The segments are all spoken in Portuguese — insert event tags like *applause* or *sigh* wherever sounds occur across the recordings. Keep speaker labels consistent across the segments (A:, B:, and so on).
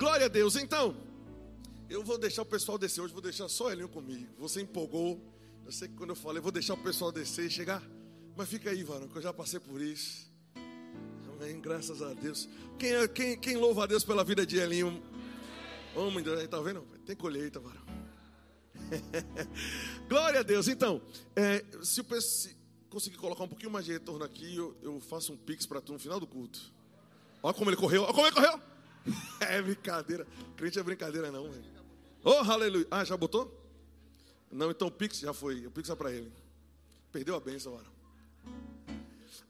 A: Glória a Deus. Então, eu vou deixar o pessoal descer hoje, vou deixar só Elinho comigo. Você empolgou. Eu sei que quando eu falei, vou deixar o pessoal descer e chegar. Mas fica aí, varão, que eu já passei por isso. Amém. Graças a Deus. Quem, é, quem, quem louva a Deus pela vida de Elinho? Homem, oh, tá vendo? Tem colheita, varão. *laughs* Glória a Deus. Então, é, se, eu, se conseguir colocar um pouquinho mais de retorno aqui, eu, eu faço um pix para tu no final do culto. Olha como ele correu, olha como ele correu. *laughs* É brincadeira. Crente é brincadeira, não, velho. Oh, aleluia. Ah, já botou? Não, então o pix já foi. O pix é para ele. Perdeu a bênção, agora.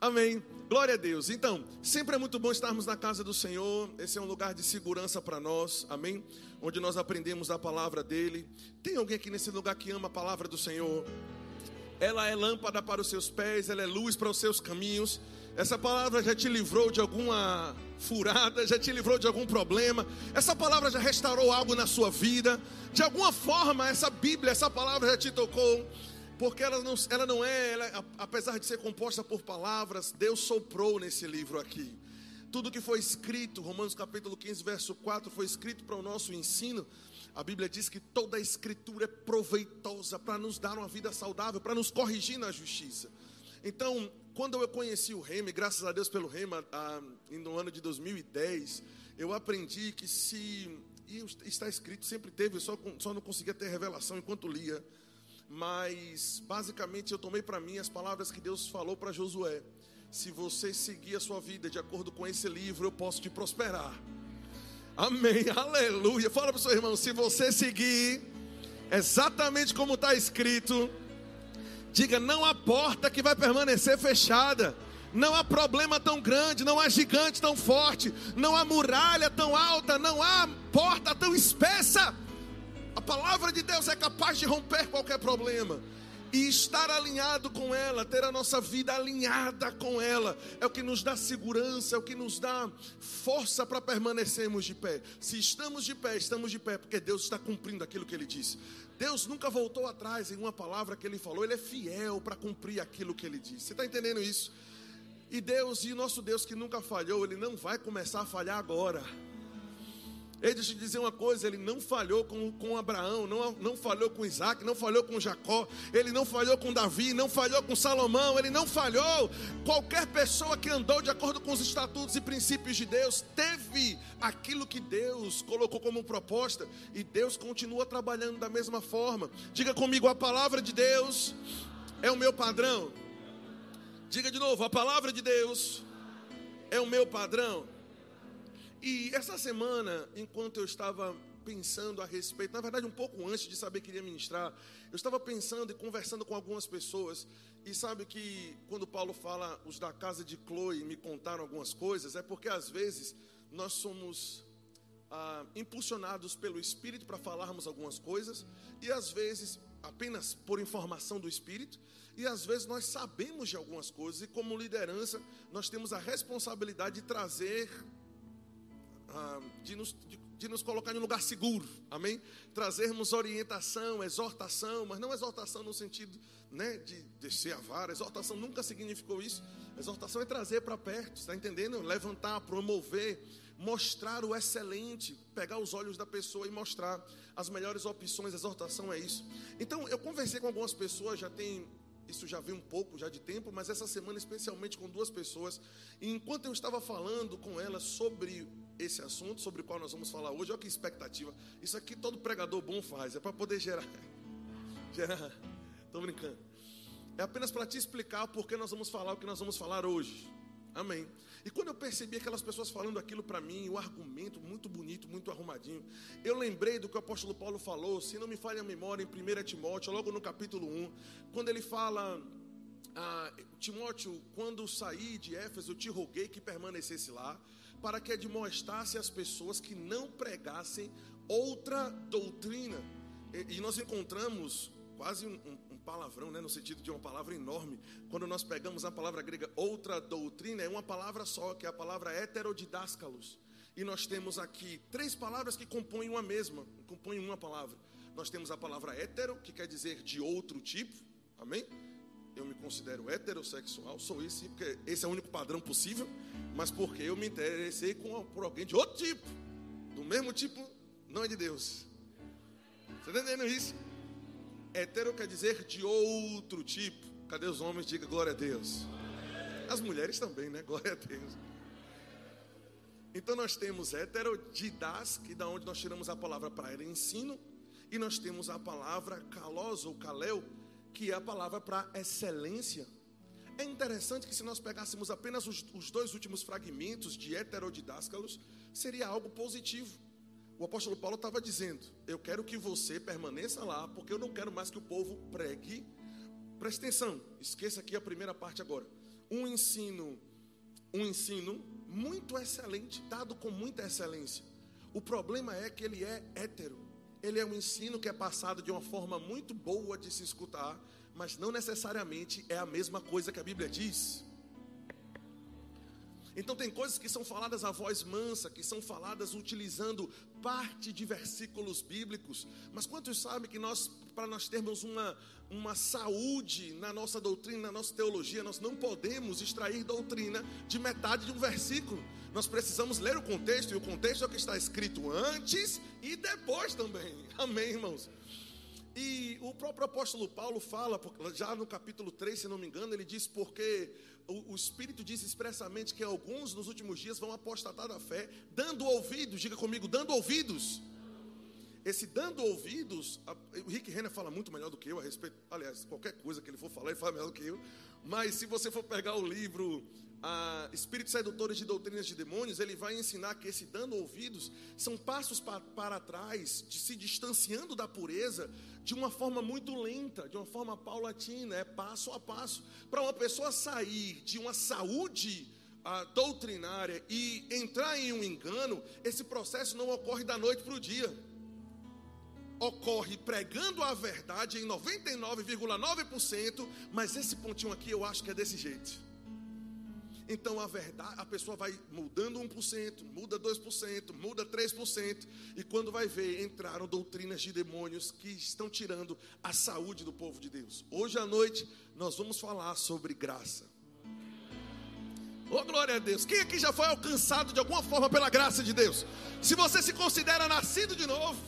A: Amém. Glória a Deus. Então, sempre é muito bom estarmos na casa do Senhor. Esse é um lugar de segurança para nós. Amém. Onde nós aprendemos a palavra dele. Tem alguém aqui nesse lugar que ama a palavra do Senhor? Ela é lâmpada para os seus pés, ela é luz para os seus caminhos. Essa palavra já te livrou de alguma furada, já te livrou de algum problema. Essa palavra já restaurou algo na sua vida. De alguma forma, essa Bíblia, essa palavra já te tocou porque ela não, ela não é, ela, apesar de ser composta por palavras, Deus soprou nesse livro aqui. Tudo que foi escrito, Romanos capítulo 15, verso 4, foi escrito para o nosso ensino. A Bíblia diz que toda a escritura é proveitosa para nos dar uma vida saudável, para nos corrigir na justiça. Então, quando eu conheci o Rema, graças a Deus pelo Rema, no ano de 2010, eu aprendi que se. E está escrito, sempre teve, só, só não conseguia ter revelação enquanto lia mas basicamente eu tomei para mim as palavras que Deus falou para Josué. Se você seguir a sua vida de acordo com esse livro, eu posso te prosperar. Amém, *laughs* aleluia. Fala para o seu irmão: se você seguir exatamente como está escrito, diga: não há porta que vai permanecer fechada. Não há problema tão grande, não há gigante tão forte, não há muralha tão alta, não há porta tão espessa a palavra de Deus é capaz de romper qualquer problema. E estar alinhado com ela, ter a nossa vida alinhada com ela, é o que nos dá segurança, é o que nos dá força para permanecermos de pé. Se estamos de pé, estamos de pé, porque Deus está cumprindo aquilo que Ele disse. Deus nunca voltou atrás em uma palavra que Ele falou, Ele é fiel para cumprir aquilo que Ele disse. Você está entendendo isso? E Deus, e nosso Deus que nunca falhou, Ele não vai começar a falhar agora. Ei, deixa eu te dizer uma coisa: ele não falhou com, com Abraão, não, não falhou com Isaac, não falhou com Jacó, ele não falhou com Davi, não falhou com Salomão, ele não falhou. Qualquer pessoa que andou de acordo com os estatutos e princípios de Deus teve aquilo que Deus colocou como proposta, e Deus continua trabalhando da mesma forma. Diga comigo: a palavra de Deus é o meu padrão. Diga de novo: a palavra de Deus é o meu padrão. E essa semana, enquanto eu estava pensando a respeito, na verdade, um pouco antes de saber que iria ministrar, eu estava pensando e conversando com algumas pessoas. E sabe que quando Paulo fala, os da casa de Chloe me contaram algumas coisas, é porque às vezes nós somos ah, impulsionados pelo Espírito para falarmos algumas coisas, e às vezes apenas por informação do Espírito, e às vezes nós sabemos de algumas coisas, e como liderança, nós temos a responsabilidade de trazer ah, de, nos, de, de nos colocar em um lugar seguro, amém? Trazermos orientação, exortação, mas não exortação no sentido né, de descer a vara, exortação nunca significou isso. Exortação é trazer para perto, está entendendo? Levantar, promover, mostrar o excelente, pegar os olhos da pessoa e mostrar as melhores opções. Exortação é isso. Então, eu conversei com algumas pessoas, já tem isso já vem um pouco já de tempo, mas essa semana especialmente com duas pessoas. E enquanto eu estava falando com elas sobre esse assunto, sobre o qual nós vamos falar hoje, olha que expectativa. Isso aqui todo pregador bom faz, é para poder gerar. *laughs* Gerar. Estou brincando. É apenas para te explicar por que nós vamos falar o que nós vamos falar hoje. Amém. E quando eu percebi aquelas pessoas falando aquilo para mim, o argumento muito bonito, muito arrumadinho, eu lembrei do que o apóstolo Paulo falou, se não me falha a memória, em 1 Timóteo, logo no capítulo 1, quando ele fala. Ah, Timóteo, quando saí de Éfeso, eu te roguei que permanecesse lá, para que admoestasse as pessoas que não pregassem outra doutrina. E, e nós encontramos quase um, um, um, palavrão, né, no sentido de uma palavra enorme. Quando nós pegamos a palavra grega outra doutrina, é uma palavra só, que é a palavra heterodidáscalos. E nós temos aqui três palavras que compõem uma mesma, compõem uma palavra. Nós temos a palavra hétero, que quer dizer de outro tipo, amém? Eu me considero heterossexual, sou esse, porque esse é o único padrão possível, mas porque eu me interessei com, por alguém de outro tipo. do mesmo tipo não é de Deus. Você está entendendo isso? Hetero quer dizer de outro tipo. Cadê os homens? Diga glória a Deus. As mulheres também, né? Glória a Deus. Então nós temos heterodidas, que da onde nós tiramos a palavra para ensino, e nós temos a palavra kalos ou kalel, que é a palavra para excelência. É interessante que se nós pegássemos apenas os, os dois últimos fragmentos de heterodidáscalos, seria algo positivo. O apóstolo Paulo estava dizendo: Eu quero que você permaneça lá, porque eu não quero mais que o povo pregue. Preste atenção, esqueça aqui a primeira parte agora. Um ensino, um ensino muito excelente, dado com muita excelência. O problema é que ele é hétero. Ele é um ensino que é passado de uma forma muito boa de se escutar, mas não necessariamente é a mesma coisa que a Bíblia diz. Então tem coisas que são faladas à voz mansa, que são faladas utilizando parte de versículos bíblicos. Mas quantos sabem que nós, para nós termos uma, uma saúde na nossa doutrina, na nossa teologia, nós não podemos extrair doutrina de metade de um versículo. Nós precisamos ler o contexto, e o contexto é o que está escrito antes e depois também. *laughs* Amém, irmãos? E o próprio apóstolo Paulo fala, já no capítulo 3, se não me engano, ele diz: Porque o, o Espírito diz expressamente que alguns nos últimos dias vão apostatar da fé, dando ouvidos, diga comigo, dando ouvidos esse dando ouvidos, o Rick Renner fala muito melhor do que eu a respeito, aliás, qualquer coisa que ele for falar, ele fala melhor do que eu. Mas se você for pegar o livro ah, Espíritos Sedutores de Doutrinas de Demônios, ele vai ensinar que esse dando ouvidos são passos para trás, de se distanciando da pureza de uma forma muito lenta, de uma forma paulatina, é passo a passo. Para uma pessoa sair de uma saúde ah, doutrinária e entrar em um engano, esse processo não ocorre da noite para o dia ocorre pregando a verdade em 99,9%, mas esse pontinho aqui eu acho que é desse jeito. Então a verdade, a pessoa vai mudando 1%, muda 2%, muda 3%, e quando vai ver, entraram doutrinas de demônios que estão tirando a saúde do povo de Deus. Hoje à noite nós vamos falar sobre graça. Oh, glória a Deus. Quem aqui já foi alcançado de alguma forma pela graça de Deus? Se você se considera nascido de novo,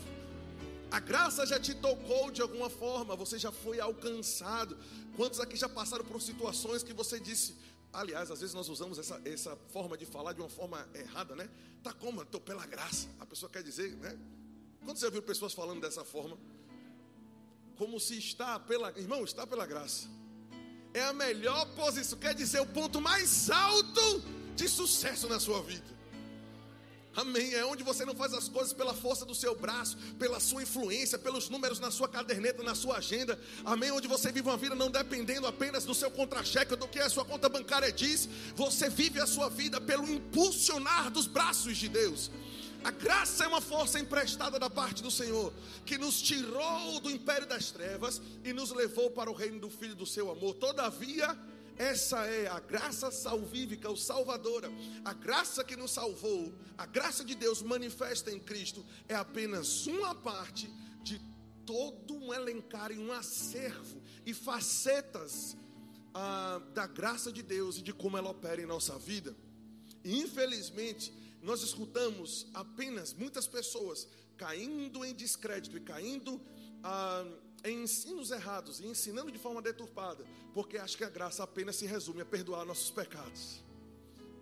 A: a graça já te tocou de alguma forma, você já foi alcançado. Quantos aqui já passaram por situações que você disse, aliás, às vezes nós usamos essa, essa forma de falar de uma forma errada, né? Tá como? Estou pela graça. A pessoa quer dizer, né? Quando você viu pessoas falando dessa forma? Como se está pela. Irmão, está pela graça. É a melhor posição, quer dizer, o ponto mais alto de sucesso na sua vida. Amém. É onde você não faz as coisas pela força do seu braço, pela sua influência, pelos números na sua caderneta, na sua agenda. Amém. Onde você vive uma vida não dependendo apenas do seu contra-cheque, do que a sua conta bancária diz. Você vive a sua vida pelo impulsionar dos braços de Deus. A graça é uma força emprestada da parte do Senhor, que nos tirou do império das trevas e nos levou para o reino do Filho do seu amor. Todavia, essa é a graça salvífica, o salvadora. A graça que nos salvou, a graça de Deus manifesta em Cristo, é apenas uma parte de todo um elencar e um acervo e facetas ah, da graça de Deus e de como ela opera em nossa vida. E, infelizmente, nós escutamos apenas muitas pessoas caindo em descrédito e caindo ah, em ensinos errados e ensinando de forma deturpada, porque acho que a graça apenas se resume a perdoar nossos pecados.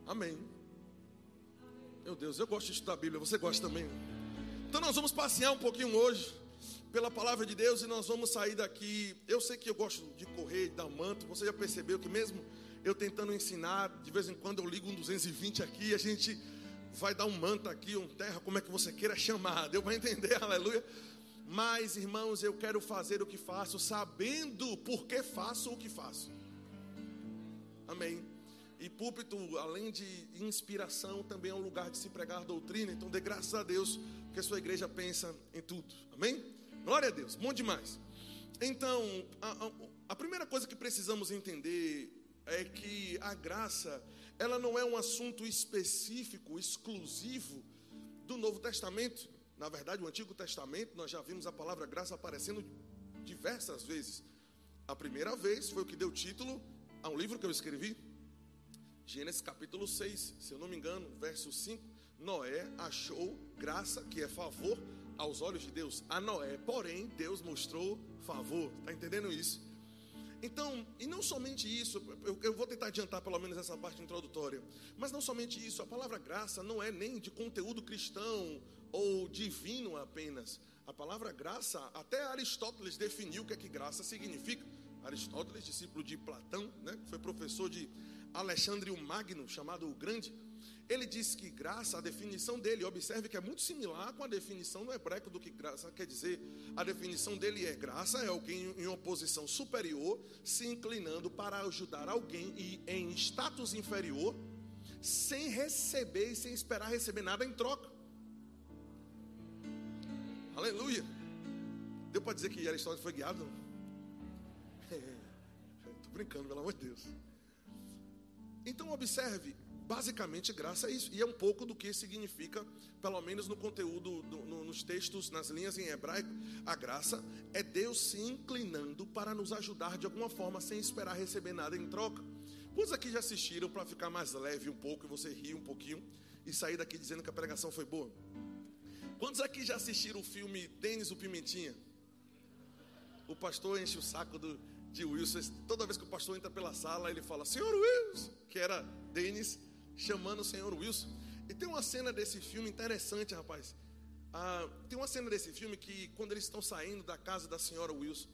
A: Amém. Meu Deus, eu gosto de estudar a Bíblia, você gosta também? Então nós vamos passear um pouquinho hoje pela palavra de Deus e nós vamos sair daqui. Eu sei que eu gosto de correr, de dar manto, você já percebeu que mesmo eu tentando ensinar, de vez em quando eu ligo um 220 aqui, a gente vai dar um manto aqui, um terra, como é que você queira chamar, deu para entender, *laughs* aleluia. Mas, irmãos, eu quero fazer o que faço, sabendo por que faço o que faço. Amém. E púlpito, além de inspiração, também é um lugar de se pregar doutrina. Então, dê graças a Deus, porque a sua igreja pensa em tudo. Amém? Glória a Deus, bom demais. Então, a, a, a primeira coisa que precisamos entender é que a graça, ela não é um assunto específico, exclusivo do Novo Testamento. Na verdade, o Antigo Testamento, nós já vimos a palavra graça aparecendo diversas vezes. A primeira vez foi o que deu título a um livro que eu escrevi, Gênesis capítulo 6, se eu não me engano, verso 5. Noé achou graça, que é favor, aos olhos de Deus, a Noé. Porém, Deus mostrou favor. Está entendendo isso? Então, e não somente isso, eu, eu, vou tentar adiantar pelo menos essa parte introdutória, mas não somente isso, a palavra graça não é nem de conteúdo cristão ou divino apenas. A palavra graça, até Aristóteles definiu o que é que graça significa. Aristóteles, discípulo de Platão, né, foi professor de Alexandre o Magno, chamado o Grande, ele disse que graça, a definição dele, observe que é muito similar com a definição no hebraico do que graça quer dizer. A definição dele é graça é alguém em uma posição superior se inclinando para ajudar alguém em status inferior, sem receber e sem esperar receber nada em troca. Aleluia. Deu para dizer que Aristóteles foi guiado? Estou brincando, pelo amor de Deus. Então observe, Basicamente, graça é isso. E é um pouco do que significa, pelo menos no conteúdo, do, no, nos textos, nas linhas em hebraico. A graça é Deus se inclinando para nos ajudar de alguma forma, sem esperar receber nada em troca. Quantos aqui já assistiram para ficar mais leve um pouco e você rir um pouquinho e sair daqui dizendo que a pregação foi boa? Quantos aqui já assistiram o filme Denis o Pimentinha? O pastor enche o saco do, de Wilson. Toda vez que o pastor entra pela sala, ele fala: Senhor Wilson, que era Denis chamando o senhor Wilson. E tem uma cena desse filme interessante, rapaz. Ah, tem uma cena desse filme que, quando eles estão saindo da casa da senhora Wilson,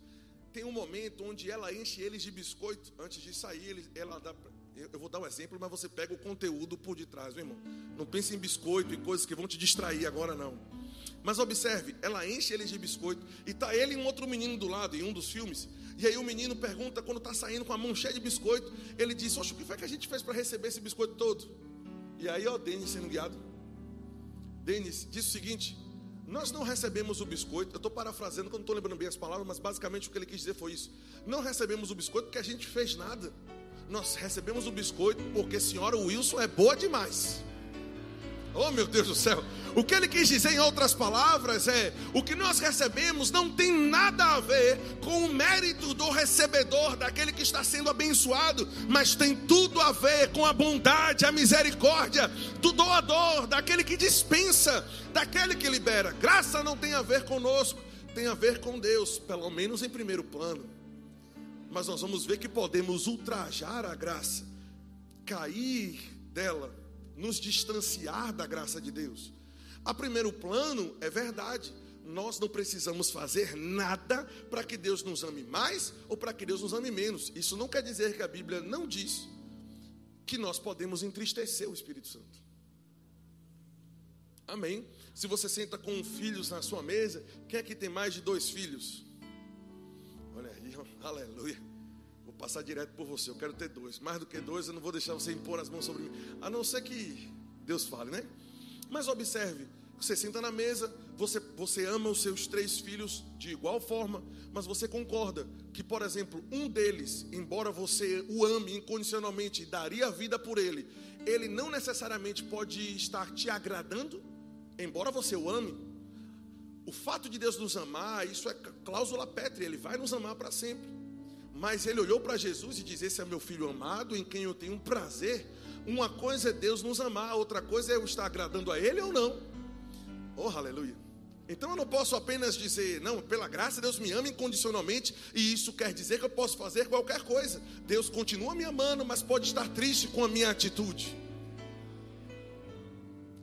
A: tem um momento onde ela enche eles de biscoito. Antes de sair, ele, ela dá. Eu vou dar um exemplo, mas você pega o conteúdo por detrás, meu irmão. Não pense em biscoito e coisas que vão te distrair agora, não. Mas observe, ela enche eles de biscoito e tá ele e um outro menino do lado em um dos filmes. E aí o menino pergunta quando está saindo com a mão cheia de biscoito, ele diz: "Oxe, o que foi que a gente fez para receber esse biscoito todo?" E aí, ó, Denis sendo guiado. Denis diz o seguinte: Nós não recebemos o biscoito. Eu estou parafraseando, eu não estou lembrando bem as palavras, mas basicamente o que ele quis dizer foi isso. Não recebemos o biscoito porque a gente fez nada. Nós recebemos o biscoito porque a senhora Wilson é boa demais. Oh meu Deus do céu. O que ele quis dizer em outras palavras é: o que nós recebemos não tem nada a ver com o mérito do recebedor, daquele que está sendo abençoado, mas tem tudo a ver com a bondade, a misericórdia do doador, daquele que dispensa, daquele que libera. Graça não tem a ver conosco, tem a ver com Deus, pelo menos em primeiro plano. Mas nós vamos ver que podemos ultrajar a graça, cair dela nos distanciar da graça de Deus. A primeiro plano, é verdade, nós não precisamos fazer nada para que Deus nos ame mais ou para que Deus nos ame menos. Isso não quer dizer que a Bíblia não diz que nós podemos entristecer o Espírito Santo. Amém. Se você senta com filhos na sua mesa, quem é que tem mais de dois filhos? Aleluia passar direto por você. Eu quero ter dois. Mais do que dois, eu não vou deixar você impor as mãos sobre mim. A não ser que Deus fale, né? Mas observe: você senta na mesa, você, você ama os seus três filhos de igual forma, mas você concorda que, por exemplo, um deles, embora você o ame incondicionalmente e daria a vida por ele, ele não necessariamente pode estar te agradando, embora você o ame. O fato de Deus nos amar, isso é cláusula pétrea, ele vai nos amar para sempre. Mas ele olhou para Jesus e disse: Esse é meu filho amado, em quem eu tenho um prazer. Uma coisa é Deus nos amar, outra coisa é eu estar agradando a Ele ou não. Oh, aleluia. Então eu não posso apenas dizer, não, pela graça Deus me ama incondicionalmente, e isso quer dizer que eu posso fazer qualquer coisa. Deus continua me amando, mas pode estar triste com a minha atitude.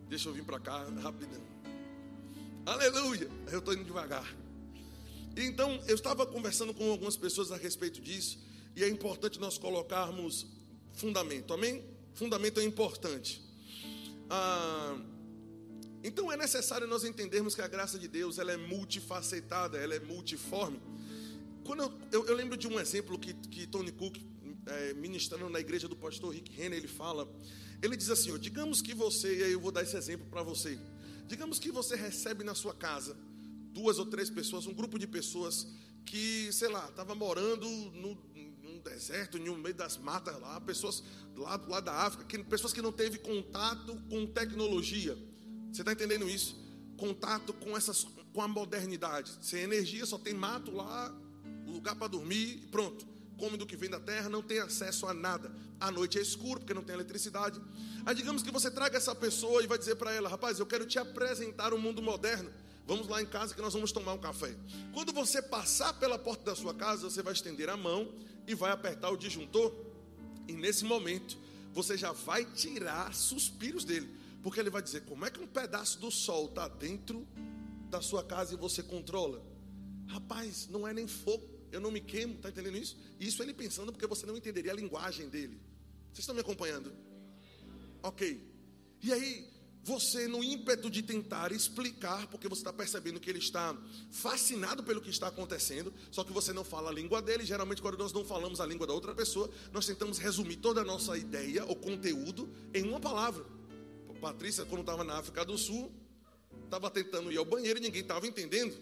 A: Deixa eu vir para cá rapidão. Aleluia. Eu estou indo devagar. Então, eu estava conversando com algumas pessoas a respeito disso, e é importante nós colocarmos fundamento, amém? Fundamento é importante. Ah, então, é necessário nós entendermos que a graça de Deus ela é multifacetada, ela é multiforme. Quando eu, eu, eu lembro de um exemplo que, que Tony Cook, é, ministrando na igreja do pastor Rick Renner, ele fala, ele diz assim: ó, digamos que você, e aí eu vou dar esse exemplo para você, digamos que você recebe na sua casa duas ou três pessoas, um grupo de pessoas que, sei lá, estava morando no, num deserto, no meio das matas lá, pessoas lá da África, que, pessoas que não teve contato com tecnologia. Você está entendendo isso? Contato com essas, com a modernidade. Sem energia, só tem mato lá, lugar para dormir e pronto. come do que vem da terra, não tem acesso a nada. À noite é escuro, porque não tem eletricidade. Aí digamos que você traga essa pessoa e vai dizer para ela: rapaz, eu quero te apresentar o um mundo moderno. Vamos lá em casa que nós vamos tomar um café. Quando você passar pela porta da sua casa, você vai estender a mão e vai apertar o disjuntor. E nesse momento, você já vai tirar suspiros dele. Porque ele vai dizer: como é que um pedaço do sol está dentro da sua casa e você controla? Rapaz, não é nem fogo, eu não me queimo, está entendendo isso? Isso ele pensando porque você não entenderia a linguagem dele. Vocês estão me acompanhando? Ok. E aí, você, no ímpeto de tentar explicar, porque você está percebendo que ele está fascinado pelo que está acontecendo, só que você não fala a língua dele. Geralmente, quando nós não falamos a língua da outra pessoa, nós tentamos resumir toda a nossa ideia ou conteúdo em uma palavra. Patrícia, quando estava na África do Sul, estava tentando ir ao banheiro e ninguém estava entendendo.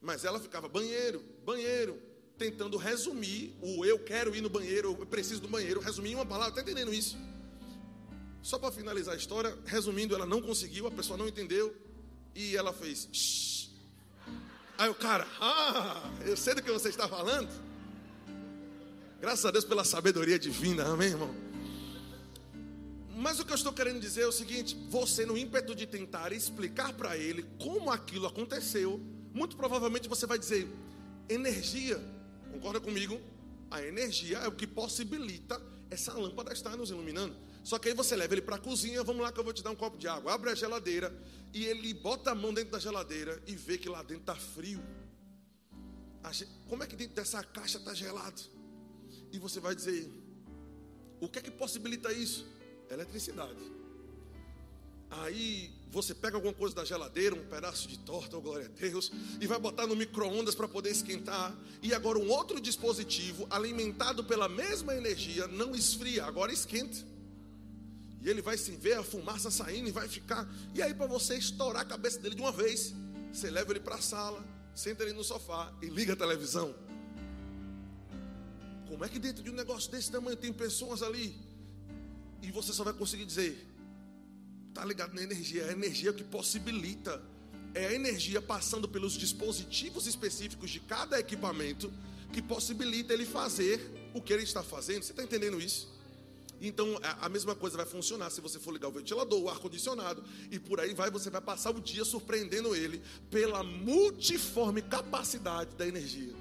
A: Mas ela ficava banheiro, banheiro, tentando resumir o eu quero ir no banheiro, eu preciso do banheiro, resumir em uma palavra, está entendendo isso? Só para finalizar a história, resumindo, ela não conseguiu, a pessoa não entendeu e ela fez. Shh. Aí o cara, ah, eu sei do que você está falando. Graças a Deus pela sabedoria divina, amém, irmão? Mas o que eu estou querendo dizer é o seguinte: você, no ímpeto de tentar explicar para ele como aquilo aconteceu, muito provavelmente você vai dizer: energia, concorda comigo? A energia é o que possibilita essa lâmpada estar nos iluminando. Só que aí você leva ele para a cozinha, vamos lá que eu vou te dar um copo de água. Abre a geladeira e ele bota a mão dentro da geladeira e vê que lá dentro está frio. Como é que dentro dessa caixa está gelado? E você vai dizer: o que é que possibilita isso? Eletricidade. Aí você pega alguma coisa da geladeira, um pedaço de torta, oh, glória a Deus, e vai botar no micro-ondas para poder esquentar. E agora um outro dispositivo, alimentado pela mesma energia, não esfria, agora esquenta. E ele vai se ver a fumaça saindo e vai ficar. E aí, para você estourar a cabeça dele de uma vez, você leva ele para a sala, senta ele no sofá e liga a televisão. Como é que dentro de um negócio desse tamanho tem pessoas ali? E você só vai conseguir dizer: Está ligado na energia. É a energia que possibilita. É a energia passando pelos dispositivos específicos de cada equipamento que possibilita ele fazer o que ele está fazendo. Você está entendendo isso? Então a mesma coisa vai funcionar se você for ligar o ventilador, o ar-condicionado e por aí vai, você vai passar o dia surpreendendo ele pela multiforme capacidade da energia.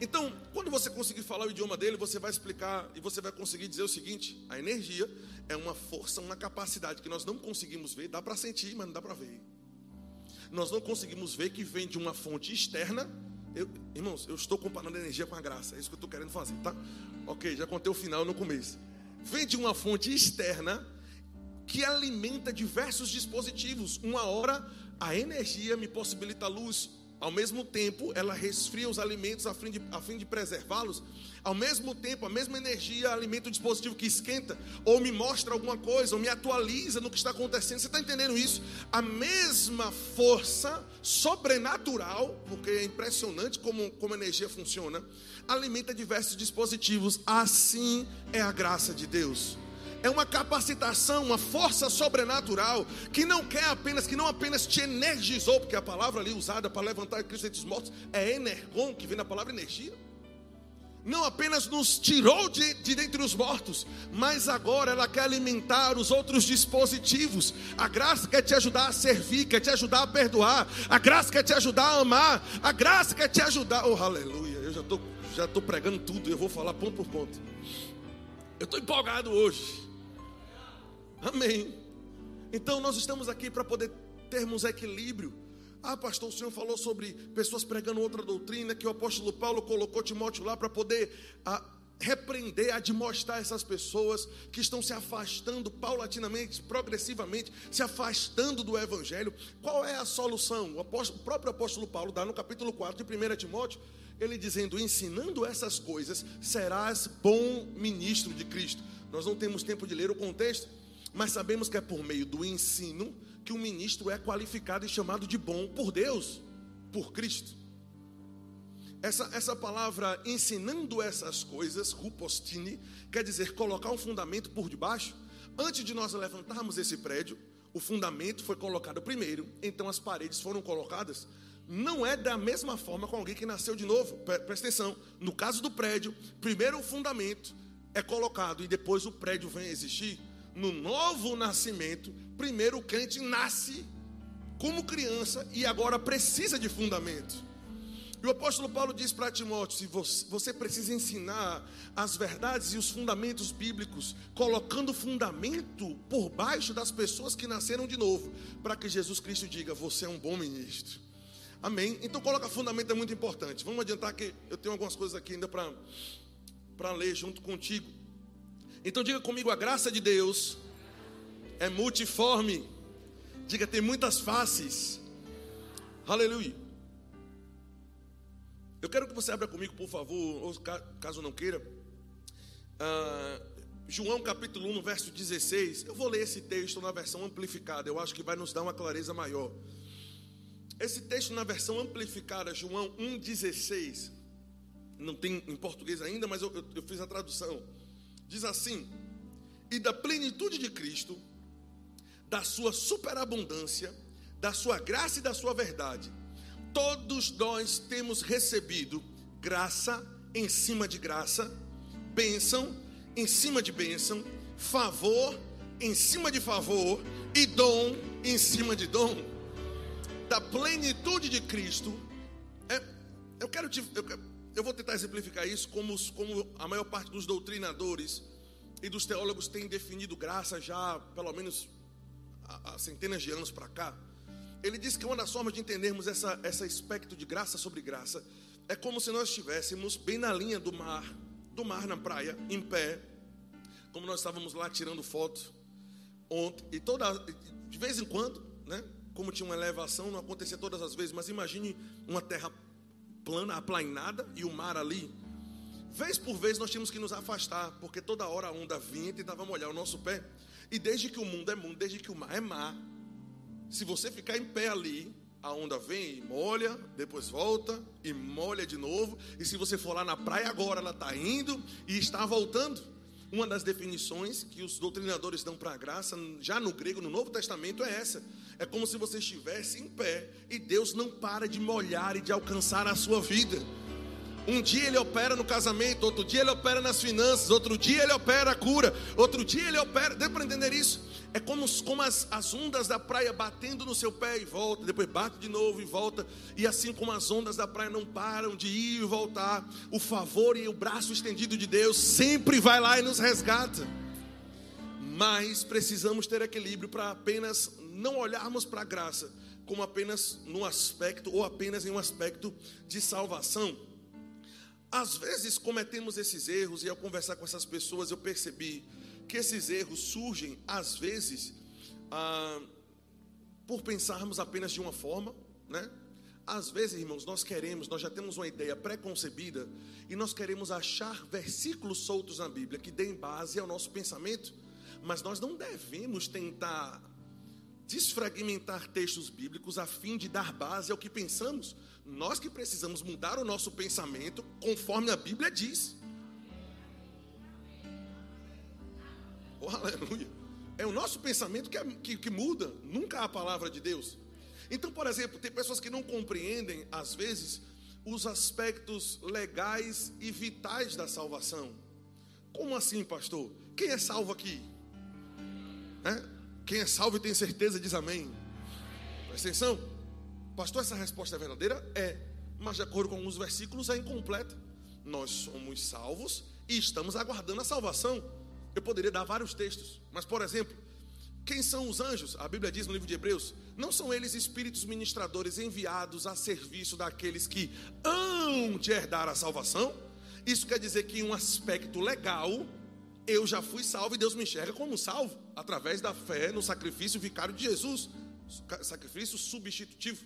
A: Então, quando você conseguir falar o idioma dele, você vai explicar e você vai conseguir dizer o seguinte: a energia é uma força, uma capacidade que nós não conseguimos ver, dá para sentir, mas não dá para ver. Nós não conseguimos ver que vem de uma fonte externa. Eu, irmãos, eu estou comparando energia com a graça, é isso que eu estou querendo fazer, tá? Ok, já contei o final no começo. Vem de uma fonte externa que alimenta diversos dispositivos. Uma hora a energia me possibilita luz, ao mesmo tempo, ela resfria os alimentos a fim de, a fim de preservá-los. Ao mesmo tempo, a mesma energia alimenta o dispositivo que esquenta, ou me mostra alguma coisa, ou me atualiza no que está acontecendo. Você está entendendo isso? A mesma força sobrenatural, porque é impressionante como, como a energia funciona, alimenta diversos dispositivos. Assim é a graça de Deus é uma capacitação, uma força sobrenatural que não quer apenas, que não apenas te energizou, porque a palavra ali usada para levantar Cristo entre os mortos é energon, que vem da palavra energia. Não apenas nos tirou de, de dentre os mortos, mas agora ela quer alimentar os outros dispositivos. A graça quer te ajudar a servir, quer te ajudar a perdoar. A graça quer te ajudar a amar. A graça quer te ajudar. Oh, aleluia! Eu já estou já tô pregando tudo, eu vou falar ponto por ponto. Eu estou empolgado hoje. Amém. Então nós estamos aqui para poder termos equilíbrio. Ah, pastor, o senhor falou sobre pessoas pregando outra doutrina que o apóstolo Paulo colocou Timóteo lá para poder ah, repreender, admoestar essas pessoas que estão se afastando paulatinamente, progressivamente, se afastando do evangelho. Qual é a solução? O, apóstolo, o próprio apóstolo Paulo dá no capítulo 4 de 1 Timóteo, ele dizendo: ensinando essas coisas, serás bom ministro de Cristo. Nós não temos tempo de ler o contexto, mas sabemos que é por meio do ensino que o ministro é qualificado e chamado de bom por Deus, por Cristo. Essa, essa palavra ensinando essas coisas, rupostine, quer dizer colocar um fundamento por debaixo. Antes de nós levantarmos esse prédio, o fundamento foi colocado primeiro, então as paredes foram colocadas. não é da mesma forma com alguém que nasceu de novo. Presta atenção. No caso do prédio, primeiro o fundamento é colocado e depois o prédio vem a existir. No novo nascimento, primeiro o crente nasce como criança e agora precisa de fundamento. E o apóstolo Paulo diz para Timóteo: você, precisa ensinar as verdades e os fundamentos bíblicos, colocando fundamento por baixo das pessoas que nasceram de novo, para que Jesus Cristo diga: você é um bom ministro. Amém? Então, coloca fundamento é muito importante. Vamos adiantar que eu tenho algumas coisas aqui ainda para ler junto contigo. Então, diga comigo: a graça de Deus é multiforme. Diga, tem muitas faces. Aleluia. Eu quero que você abra comigo, por favor, ou caso não queira. Uh, João capítulo 1, verso 16. Eu vou ler esse texto na versão amplificada. Eu acho que vai nos dar uma clareza maior. Esse texto na versão amplificada, João 1,16. Não tem em português ainda, mas eu, eu, eu fiz a tradução. Diz assim: E da plenitude de Cristo, da sua superabundância, da sua graça e da sua verdade todos nós temos recebido graça em cima de graça, bênção em cima de bênção, favor em cima de favor e dom em cima de dom. Da plenitude de Cristo, é, eu quero te, eu, eu, vou tentar exemplificar isso como, como a maior parte dos doutrinadores e dos teólogos tem definido graça já pelo menos há, há centenas de anos para cá. Ele diz que uma das formas de entendermos essa, esse aspecto de graça sobre graça é como se nós estivéssemos bem na linha do mar, do mar na praia, em pé, como nós estávamos lá tirando foto ontem, e toda, de vez em quando, né? Como tinha uma elevação, não acontecia todas as vezes, mas imagine uma terra plana, aplainada e o mar ali. Vez por vez nós tínhamos que nos afastar, porque toda hora a onda vinha e tentava molhar o nosso pé. E desde que o mundo é mundo, desde que o mar é mar, se você ficar em pé ali, a onda vem e molha, depois volta e molha de novo. E se você for lá na praia agora, ela está indo e está voltando. Uma das definições que os doutrinadores dão para a graça, já no grego, no Novo Testamento, é essa: é como se você estivesse em pé e Deus não para de molhar e de alcançar a sua vida. Um dia ele opera no casamento, outro dia ele opera nas finanças, outro dia ele opera a cura, outro dia ele opera. Deu para entender isso? É como, como as, as ondas da praia batendo no seu pé e volta, depois bate de novo e volta. E assim como as ondas da praia não param de ir e voltar, o favor e o braço estendido de Deus sempre vai lá e nos resgata. Mas precisamos ter equilíbrio para apenas não olharmos para a graça como apenas no aspecto ou apenas em um aspecto de salvação. Às vezes cometemos esses erros e ao conversar com essas pessoas eu percebi que esses erros surgem, às vezes, ah, por pensarmos apenas de uma forma, né? Às vezes, irmãos, nós queremos, nós já temos uma ideia pré-concebida e nós queremos achar versículos soltos na Bíblia que deem base ao nosso pensamento, mas nós não devemos tentar desfragmentar textos bíblicos a fim de dar base ao que pensamos. Nós que precisamos mudar o nosso pensamento conforme a Bíblia diz. Oh, aleluia. É o nosso pensamento que, é, que, que muda, nunca a palavra de Deus. Então, por exemplo, tem pessoas que não compreendem, às vezes, os aspectos legais e vitais da salvação. Como assim, pastor? Quem é salvo aqui? É? Quem é salvo e tem certeza diz amém. Presta atenção. Pastor, essa resposta é verdadeira? É. Mas de acordo com alguns versículos é incompleta. Nós somos salvos e estamos aguardando a salvação. Eu poderia dar vários textos, mas por exemplo, quem são os anjos? A Bíblia diz no livro de Hebreus: não são eles espíritos ministradores enviados a serviço daqueles que hão de herdar a salvação? Isso quer dizer que, em um aspecto legal, eu já fui salvo e Deus me enxerga como salvo, através da fé no sacrifício vicário de Jesus, sacrifício substitutivo.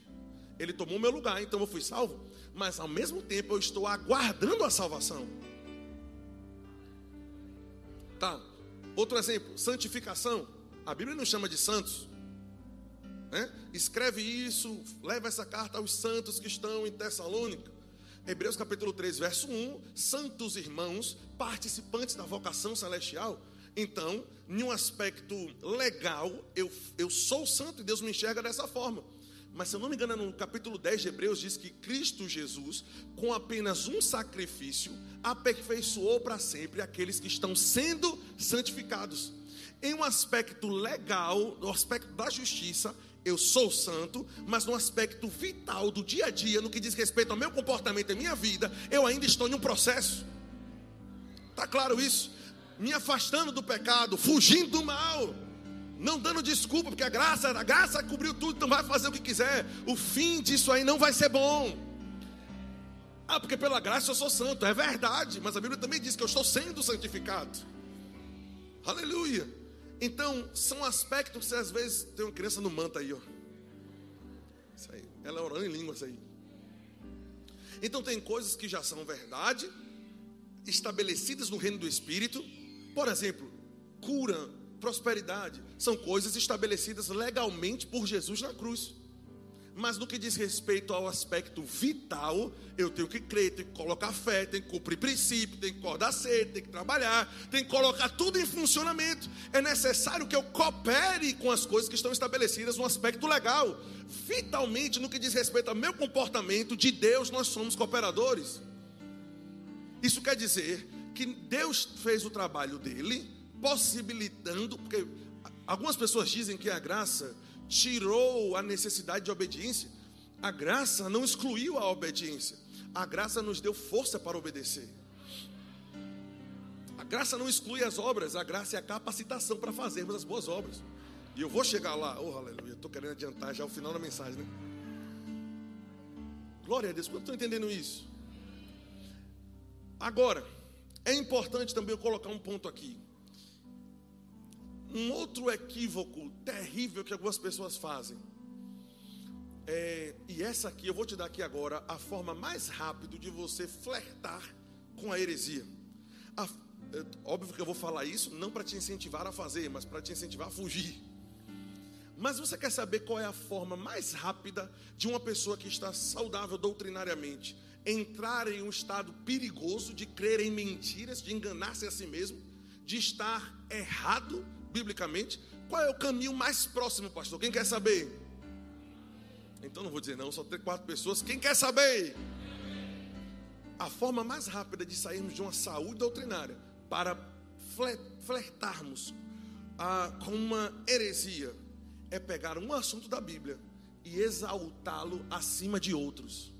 A: Ele tomou meu lugar, então eu fui salvo, mas ao mesmo tempo eu estou aguardando a salvação. Tá. Outro exemplo, santificação. A Bíblia não chama de santos. Né? Escreve isso, leva essa carta aos santos que estão em Tessalônica. Hebreus capítulo 3, verso 1: Santos irmãos, participantes da vocação celestial. Então, em um aspecto legal, eu, eu sou santo e Deus me enxerga dessa forma. mas se eu não me engano, no capítulo 10 de Hebreus diz que Cristo Jesus, com apenas um sacrifício, aperfeiçoou para sempre aqueles que estão sendo santificados. Em um aspecto legal, no aspecto da justiça, eu sou santo, mas no aspecto vital do dia a dia, no que diz respeito ao meu comportamento e minha vida, eu ainda estou em um processo. Tá claro isso? Me afastando do pecado, fugindo do mal não dando desculpa, porque a graça, a graça cobriu tudo, então vai fazer o que quiser. O fim disso aí não vai ser bom. Ah, porque pela graça eu sou santo, é verdade, mas a Bíblia também diz que eu estou sendo santificado. Aleluia. Então, são aspectos que às vezes tem uma criança no manto aí, ó. Isso aí, ela é orando em línguas aí. Então tem coisas que já são verdade, estabelecidas no reino do Espírito. Por exemplo, cura, prosperidade, são coisas estabelecidas legalmente por Jesus na cruz. Mas no que diz respeito ao aspecto vital, eu tenho que crer, tenho que colocar fé, tenho que cumprir princípio, tenho que acordar cedo, tenho que trabalhar, tenho que colocar tudo em funcionamento. É necessário que eu coopere com as coisas que estão estabelecidas no aspecto legal. Vitalmente, no que diz respeito ao meu comportamento, de Deus nós somos cooperadores. Isso quer dizer que Deus fez o trabalho dele, possibilitando, porque algumas pessoas dizem que a graça tirou a necessidade de obediência. A graça não excluiu a obediência. A graça nos deu força para obedecer. A graça não exclui as obras, a graça é a capacitação para fazermos as boas obras. E eu vou chegar lá, oh aleluia, estou querendo adiantar já o final da mensagem, né? Glória a Deus, quando estão entendendo isso? Agora, é importante também eu colocar um ponto aqui. Um outro equívoco terrível que algumas pessoas fazem. É, e essa aqui, eu vou te dar aqui agora a forma mais rápida de você flertar com a heresia. A, é, óbvio que eu vou falar isso não para te incentivar a fazer, mas para te incentivar a fugir. Mas você quer saber qual é a forma mais rápida de uma pessoa que está saudável doutrinariamente entrar em um estado perigoso de crer em mentiras, de enganar-se a si mesmo, de estar errado biblicamente, qual é o caminho mais próximo, pastor? Quem quer saber? Então não vou dizer não, só tem quatro pessoas. Quem quer saber? A forma mais rápida de sairmos de uma saúde doutrinária para flertarmos ah, com uma heresia é pegar um assunto da Bíblia e exaltá-lo acima de outros.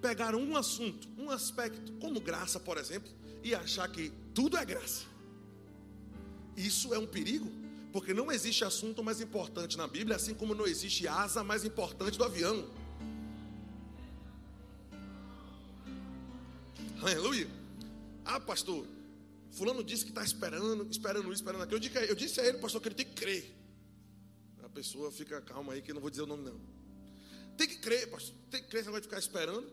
A: Pegar um assunto, um aspecto, como graça, por exemplo, e achar que tudo é graça. Isso é um perigo, porque não existe assunto mais importante na Bíblia, assim como não existe asa mais importante do avião. Aleluia. Ah, pastor, fulano disse que está esperando, esperando isso, esperando aquilo. Eu disse, eu disse a ele, pastor, que ele tem que crer. A pessoa fica calma aí, que eu não vou dizer o nome não. Tem que crer, pastor. Tem que crer, você vai ficar esperando,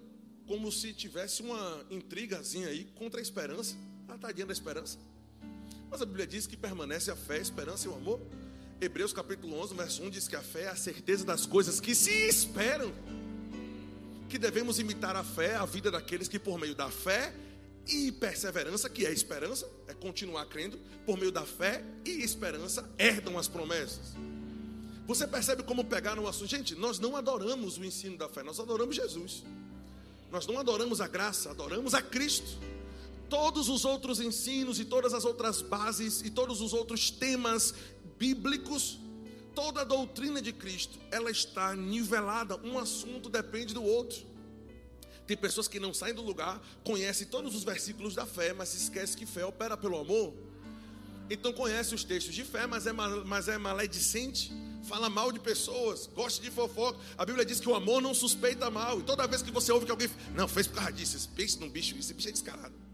A: como se tivesse uma intrigazinha aí contra a esperança. Ah, tadinha da esperança. Mas a Bíblia diz que permanece a fé, a esperança e o amor. Hebreus capítulo 11, verso 1 diz que a fé é a certeza das coisas que se esperam. Que devemos imitar a fé, a vida daqueles que por meio da fé e perseverança, que é esperança, é continuar crendo, por meio da fé e esperança, herdam as promessas. Você percebe como pegar o assunto? Gente, nós não adoramos o ensino da fé, nós adoramos Jesus. Nós não adoramos a graça, adoramos a Cristo todos os outros ensinos e todas as outras bases e todos os outros temas bíblicos, toda a doutrina de Cristo, ela está nivelada, um assunto depende do outro. Tem pessoas que não saem do lugar, conhecem todos os versículos da fé, mas esquece que fé opera pelo amor. Então conhece os textos de fé, mas é, mas é maledicente, fala mal de pessoas, gosta de fofoca. A Bíblia diz que o amor não suspeita mal. E toda vez que você ouve que alguém, não, fez por causa disso, pense num bicho, esse bicho é descarado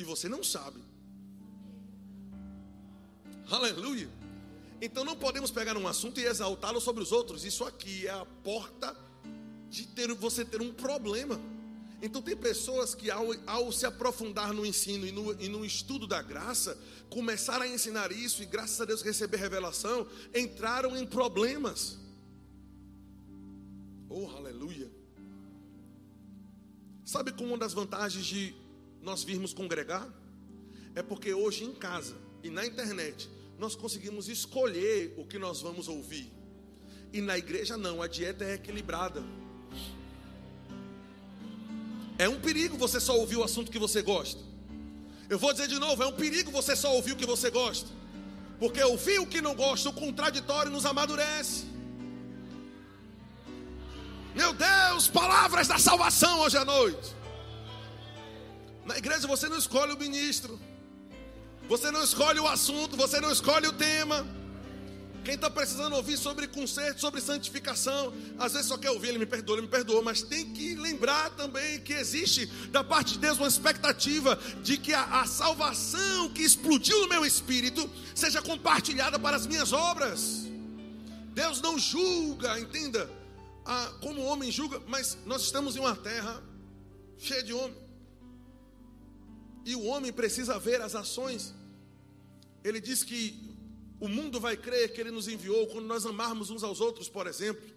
A: e você não sabe. Aleluia. Então não podemos pegar um assunto e exaltá-lo sobre os outros. Isso aqui é a porta de ter, você ter um problema. Então tem pessoas que ao, ao se aprofundar no ensino e no, e no, estudo da graça, começaram a ensinar isso e graças a Deus receber revelação, entraram em problemas. Oh, aleluia. Sabe como uma das vantagens de nós virmos congregar, é porque hoje em casa e na internet nós conseguimos escolher o que nós vamos ouvir. E na igreja não, a dieta é equilibrada. É um perigo você só ouvir o assunto que você gosta. Eu vou dizer de novo, é um perigo você só ouvir o que você gosta. Porque ouvir o que não gosta, o contraditório nos amadurece. Meu Deus, palavras da salvação hoje à noite. Na igreja você não escolhe o ministro, você não escolhe o assunto, você não escolhe o tema. Quem está precisando ouvir sobre conserto, sobre santificação, às vezes só quer ouvir, ele me perdoa, ele me perdoa, mas tem que lembrar também que existe da parte de Deus uma expectativa de que a, a salvação que explodiu no meu espírito seja compartilhada para as minhas obras. Deus não julga, entenda, a, como o homem julga, mas nós estamos em uma terra cheia de homem. E o homem precisa ver as ações. Ele diz que o mundo vai crer que Ele nos enviou quando nós amarmos uns aos outros, por exemplo.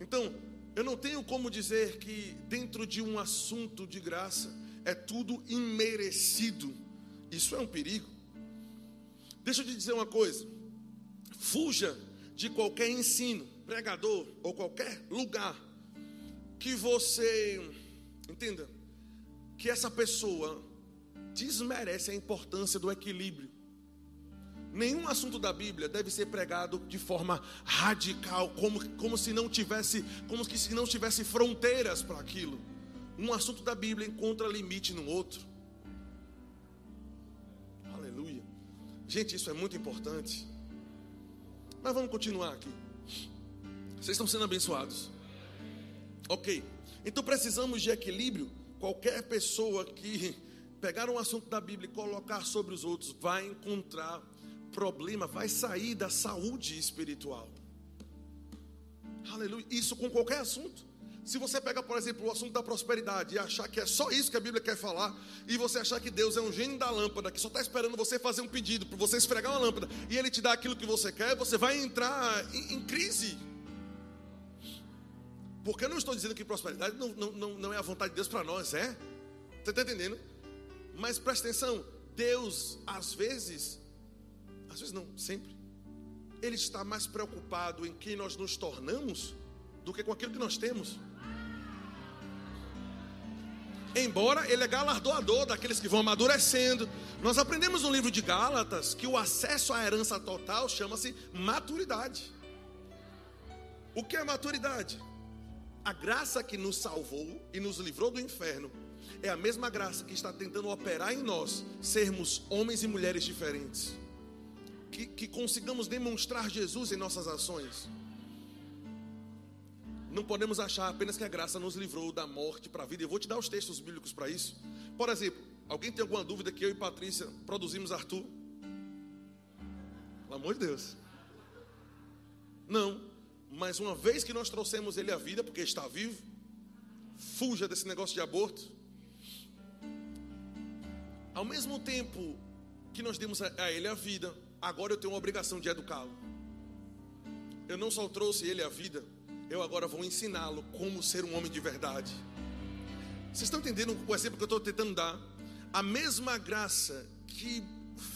A: Então, eu não tenho como dizer que dentro de um assunto de graça é tudo imerecido. Isso é um perigo. Deixa eu te dizer uma coisa. Fuja de qualquer ensino, pregador ou qualquer lugar que você entenda que essa pessoa desmerece a importância do equilíbrio. Nenhum assunto da Bíblia deve ser pregado de forma radical, como, como se não tivesse, como se não tivesse fronteiras para aquilo. Um assunto da Bíblia encontra limite no outro. Aleluia. Gente, isso é muito importante. Mas vamos continuar aqui. Vocês estão sendo abençoados. Ok. Então precisamos de equilíbrio. Qualquer pessoa que pegar um assunto da Bíblia e colocar sobre os outros vai encontrar problema vai sair da saúde espiritual. Aleluia. Isso com qualquer assunto. Se você pega, por exemplo, o assunto da prosperidade e achar que é só isso que a Bíblia quer falar, e você achar que Deus é um gênio da lâmpada, que só está esperando você fazer um pedido para você esfregar uma lâmpada e Ele te dá aquilo que você quer, você vai entrar em, em crise. Porque eu não estou dizendo que prosperidade não, não, não é a vontade de Deus para nós, é? Você está entendendo? Mas presta atenção, Deus, às vezes, às vezes não, sempre. Ele está mais preocupado em quem nós nos tornamos do que com aquilo que nós temos. Embora ele é galardoador daqueles que vão amadurecendo. Nós aprendemos no livro de Gálatas que o acesso à herança total chama-se maturidade. O que é maturidade? A graça que nos salvou e nos livrou do inferno é a mesma graça que está tentando operar em nós sermos homens e mulheres diferentes que, que consigamos demonstrar Jesus em nossas ações. Não podemos achar apenas que a graça nos livrou da morte para a vida. Eu vou te dar os textos bíblicos para isso. Por exemplo, alguém tem alguma dúvida que eu e Patrícia produzimos Arthur? Pelo amor de Deus. Não, mas uma vez que nós trouxemos ele à vida, porque está vivo, fuja desse negócio de aborto. Ao mesmo tempo que nós demos a ele a vida, agora eu tenho uma obrigação de educá-lo. Eu não só trouxe ele à vida, eu agora vou ensiná-lo como ser um homem de verdade. Vocês estão entendendo o exemplo que eu estou tentando dar? A mesma graça que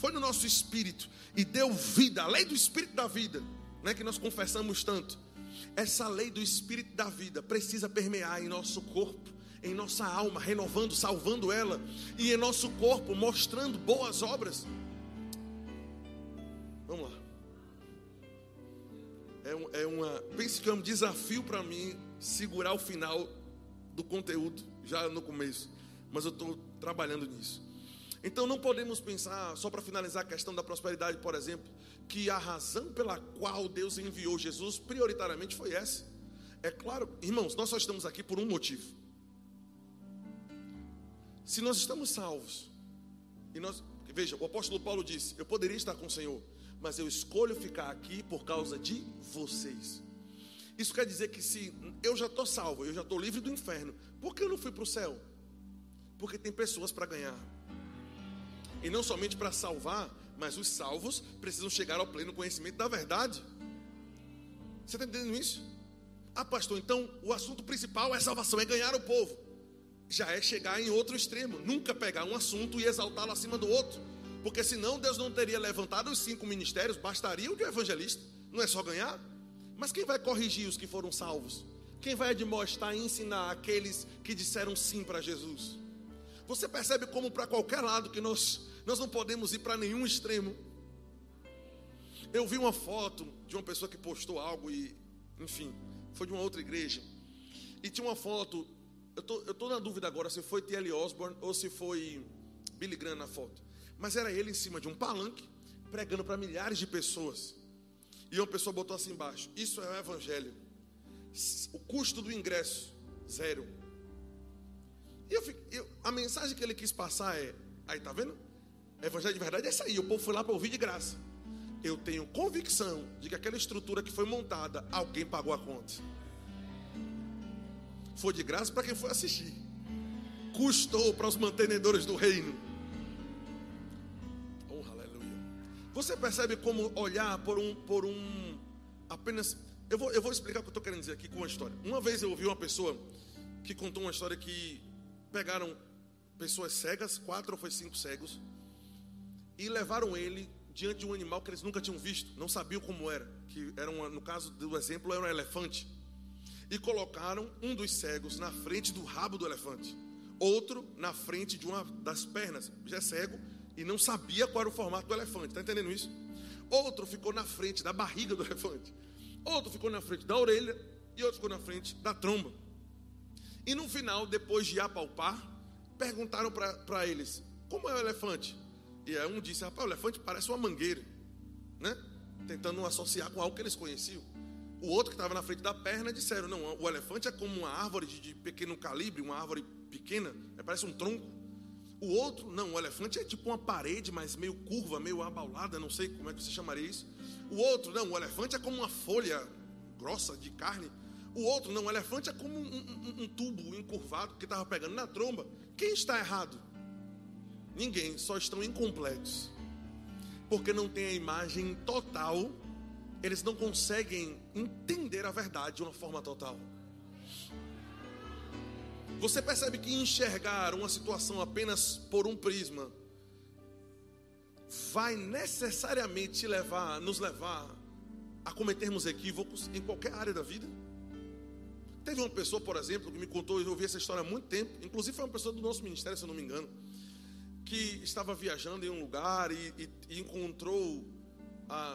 A: foi no nosso espírito e deu vida, a lei do espírito da vida, né, que nós confessamos tanto. Essa lei do espírito da vida precisa permear em nosso corpo, em nossa alma, renovando, salvando ela, e em nosso corpo, mostrando boas obras. Vamos lá. É, um, é uma. Pense que é um desafio para mim segurar o final do conteúdo, já no começo. Mas eu estou trabalhando nisso. Então não podemos pensar, só para finalizar a questão da prosperidade, por exemplo, que a razão pela qual Deus enviou Jesus prioritariamente foi essa. É claro, irmãos, nós só estamos aqui por um motivo. Se nós estamos salvos, e nós, veja, o apóstolo Paulo disse: Eu poderia estar com o Senhor, mas eu escolho ficar aqui por causa de vocês. Isso quer dizer que se eu já estou salvo, eu já estou livre do inferno, por que eu não fui para o céu? Porque tem pessoas para ganhar. E não somente para salvar, mas os salvos precisam chegar ao pleno conhecimento da verdade. Você está entendendo isso? Ah, pastor, então o assunto principal é salvação, é ganhar o povo. Já é chegar em outro extremo, nunca pegar um assunto e exaltá-lo acima do outro Porque senão Deus não teria levantado os cinco ministérios, bastaria o de evangelista. Não é só ganhar. Mas quem vai corrigir os que foram salvos? Quem vai admoestar e ensinar aqueles que disseram sim para Jesus? Você percebe como para qualquer lado que nós, nós não podemos ir para nenhum extremo. Eu vi uma foto de uma pessoa que postou algo e, enfim, foi de uma outra igreja. E tinha uma foto, eu tô, eu tô na dúvida agora se foi T.L. Osborne ou se foi Billy Graham na foto. Mas era ele em cima de um palanque, pregando para milhares de pessoas. E uma pessoa botou assim embaixo: Isso é o Evangelho. O custo do ingresso, zero. E eu, eu, a mensagem que ele quis passar é: Aí, tá vendo? Evangelho de verdade é isso aí. O povo foi lá para ouvir de graça. Eu tenho convicção de que aquela estrutura que foi montada, alguém pagou a conta. Foi de graça para quem foi assistir. Custou para os mantenedores do reino. Oh, aleluia. Você percebe como olhar por um, por um apenas. Eu vou, eu vou explicar o que eu estou querendo dizer aqui com uma história. Uma vez eu ouvi uma pessoa que contou uma história que pegaram pessoas cegas, quatro ou foi cinco cegos, e levaram ele diante de um animal que eles nunca tinham visto, não sabiam como era, que era uma, no caso do exemplo era um elefante e colocaram um dos cegos na frente do rabo do elefante, outro na frente de uma das pernas, já é cego e não sabia qual era o formato do elefante, está entendendo isso? Outro ficou na frente da barriga do *laughs* elefante, outro ficou na frente da orelha e outro ficou na frente da tromba. E no final, depois de apalpar, perguntaram para eles: como é o elefante? E aí um disse: rapaz, o elefante parece uma mangueira, né? Tentando associar com algo que eles conheciam. O outro que estava na frente da perna disseram: não, o elefante é como uma árvore de, pequeno calibre, uma árvore pequena, é, parece um tronco. O outro, não, o elefante é tipo uma parede, mas meio curva, meio abaulada, não sei como é que você chamaria isso. O outro, não, o elefante é como uma folha grossa de carne. O outro, não, o elefante é como um, um, um tubo encurvado que estava pegando na tromba. Quem está errado? Ninguém, só estão incompletos. Porque não tem a imagem total eles não conseguem entender a verdade de uma forma total. Você percebe que enxergar uma situação apenas por um prisma vai necessariamente levar, nos levar a cometermos equívocos em qualquer área da vida? Teve uma pessoa, por exemplo, que me contou, eu ouvi essa história há muito tempo, inclusive foi uma pessoa do nosso ministério, se eu não me engano, que estava viajando em um lugar e, e, e encontrou,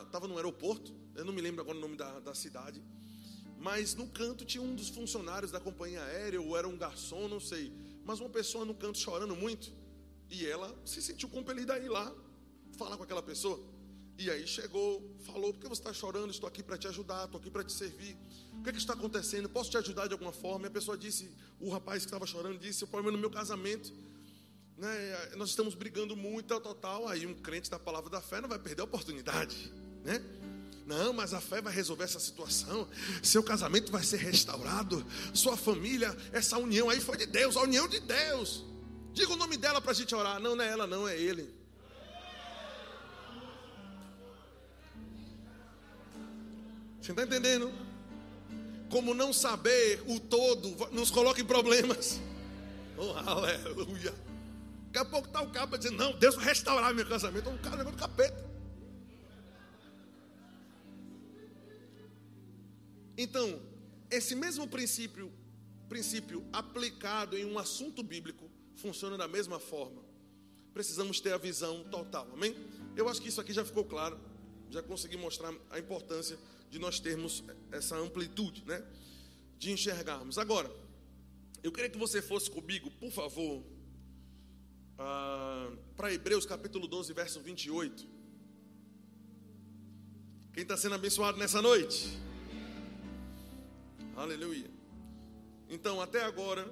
A: estava no aeroporto, eu não me lembro agora o nome da, da cidade, mas no canto tinha um dos funcionários da companhia aérea, ou era um garçom, não sei, mas uma pessoa no canto chorando muito, e ela se sentiu compelida a ir lá falar com aquela pessoa. E aí chegou, falou: Por que você está chorando? Estou aqui para te ajudar, estou aqui para te servir. O que, é que está acontecendo? Posso te ajudar de alguma forma? E a pessoa disse: O rapaz que estava chorando disse: O problema é no meu casamento. Né, nós estamos brigando muito, tal, tal, tal. Aí um crente da palavra da fé não vai perder a oportunidade. Né? Não, mas a fé vai resolver essa situação. Seu casamento vai ser restaurado. Sua família, essa união aí foi de Deus, a união de Deus. Diga o nome dela para a gente orar. Não, não é ela, não, é ele. Você está entendendo? Como não saber o todo nos coloca em problemas. Oh, aleluia. Daqui a pouco está o cabo dizendo: Não, Deus vai restaurar meu casamento. Um cara do capeta. Então, esse mesmo princípio, princípio aplicado em um assunto bíblico, funciona da mesma forma. Precisamos ter a visão total, amém? Eu acho que isso aqui já ficou claro, já consegui mostrar a importância de nós termos essa amplitude, né? De enxergarmos. Agora, eu queria que você fosse comigo, por favor, ah, para Hebreus capítulo 12, verso 28. Quem está sendo abençoado nessa noite? Aleluia. Então, até agora,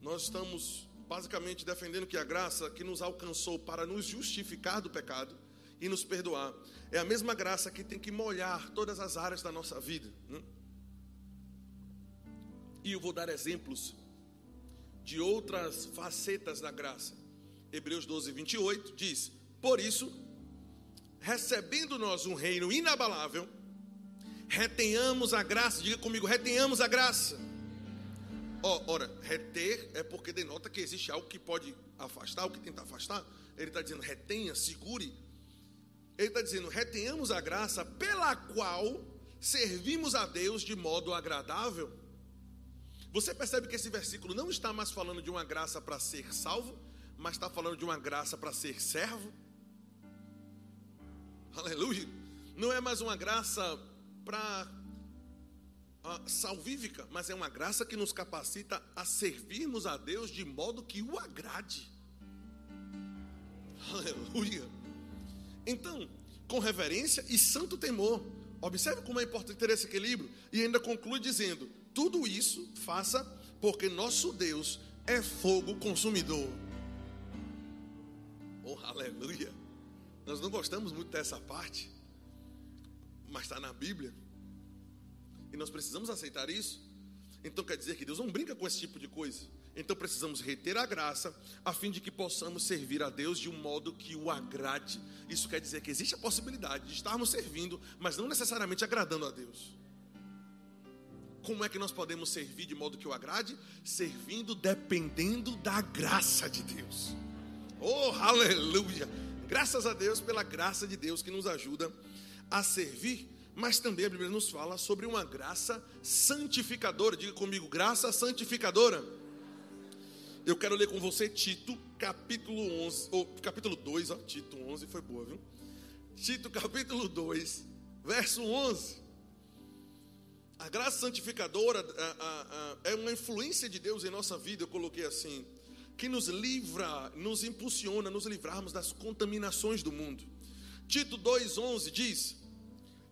A: nós estamos basicamente defendendo que a graça que nos alcançou para nos justificar do pecado e nos perdoar é a mesma graça que tem que molhar todas as áreas da nossa vida. Né? E eu vou dar exemplos de outras facetas da graça. Hebreus 12, 28 diz: Por isso, recebendo nós um reino inabalável, retenhamos a graça. Diga comigo, retenhamos a graça. Oh, ora, reter é porque denota que existe algo que pode afastar, o que tenta afastar. ele está dizendo retenha, segure. Ele está dizendo retenhamos a graça pela qual servimos a Deus de modo agradável. Você percebe que esse versículo não está mais falando de uma graça para ser salvo, mas está falando de uma graça para ser servo? Aleluia! Não é mais uma graça para uh, salvífica, mas é uma graça que nos capacita a servirmos a Deus de modo que o agrade. Aleluia! Então, com reverência e santo temor, observe como é importante ter esse equilíbrio, e ainda conclui dizendo: tudo isso faça porque nosso Deus é fogo consumidor. *laughs* Aleluia! Nós não gostamos muito dessa parte, mas está na Bíblia. E nós precisamos aceitar isso. Então quer dizer que Deus não brinca com esse tipo de coisa. Então precisamos reter a graça, a fim de que possamos servir a Deus de um modo que o agrade. Isso quer dizer que existe a possibilidade de estarmos servindo, mas não necessariamente agradando a Deus. Como é que nós podemos servir de modo que o agrade? Servindo dependendo da graça de Deus. Oh, aleluia! Graças a Deus pela graça de Deus que nos ajuda a servir, mas também a Bíblia nos fala sobre uma graça santificadora. Diga comigo, graça santificadora. Eu quero ler com você Tito, capítulo 11, ou capítulo 2, ó, Tito 11 foi boa, viu? Tito, capítulo 2, verso 11. A graça santificadora a, a, a, é uma influência de Deus em nossa vida, eu coloquei assim, que nos livra, nos impulsiona, nos livrarmos das contaminações do mundo. Tito 2,11 diz: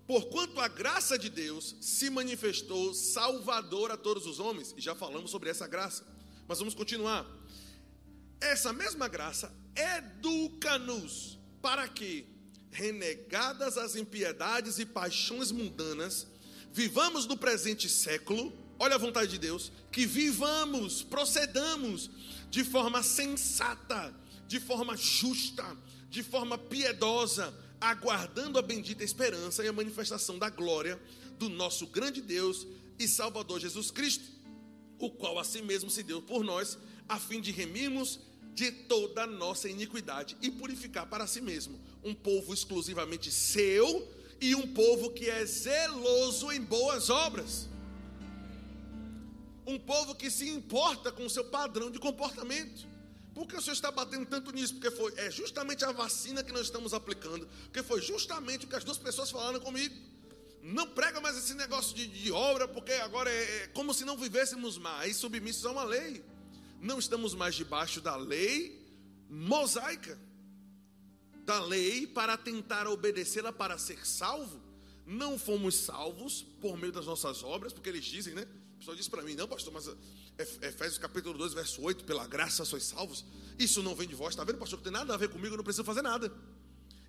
A: Porquanto a graça de Deus se manifestou salvador a todos os homens, e já falamos sobre essa graça, mas vamos continuar. Essa mesma graça educa-nos para que, renegadas as impiedades e paixões mundanas, vivamos no presente século, olha a vontade de Deus, que vivamos, procedamos de forma sensata, de forma justa, de forma piedosa, aguardando a bendita esperança e a manifestação da glória do nosso grande Deus e Salvador Jesus Cristo, o qual a si mesmo se deu por nós, a fim de remirmos de toda a nossa iniquidade e purificar para si mesmo um povo exclusivamente seu e um povo que é zeloso em boas obras. Um povo que se importa com o seu padrão de comportamento. Por que o senhor está batendo tanto nisso? Porque foi é justamente a vacina que nós estamos aplicando, porque foi justamente o que as duas pessoas falaram comigo. Não prega mais esse negócio de, de obra, porque agora é, é como se não vivêssemos mais submissos a uma lei. Não estamos mais debaixo da lei mosaica da lei para tentar obedecê-la para ser salvo, não fomos salvos por meio das nossas obras, porque eles dizem, né? O pessoal diz para mim, não, pastor, mas é, Efésios capítulo 2, verso 8, pela graça sois salvos. Isso não vem de vós, está vendo, pastor? Não tem nada a ver comigo, eu não preciso fazer nada.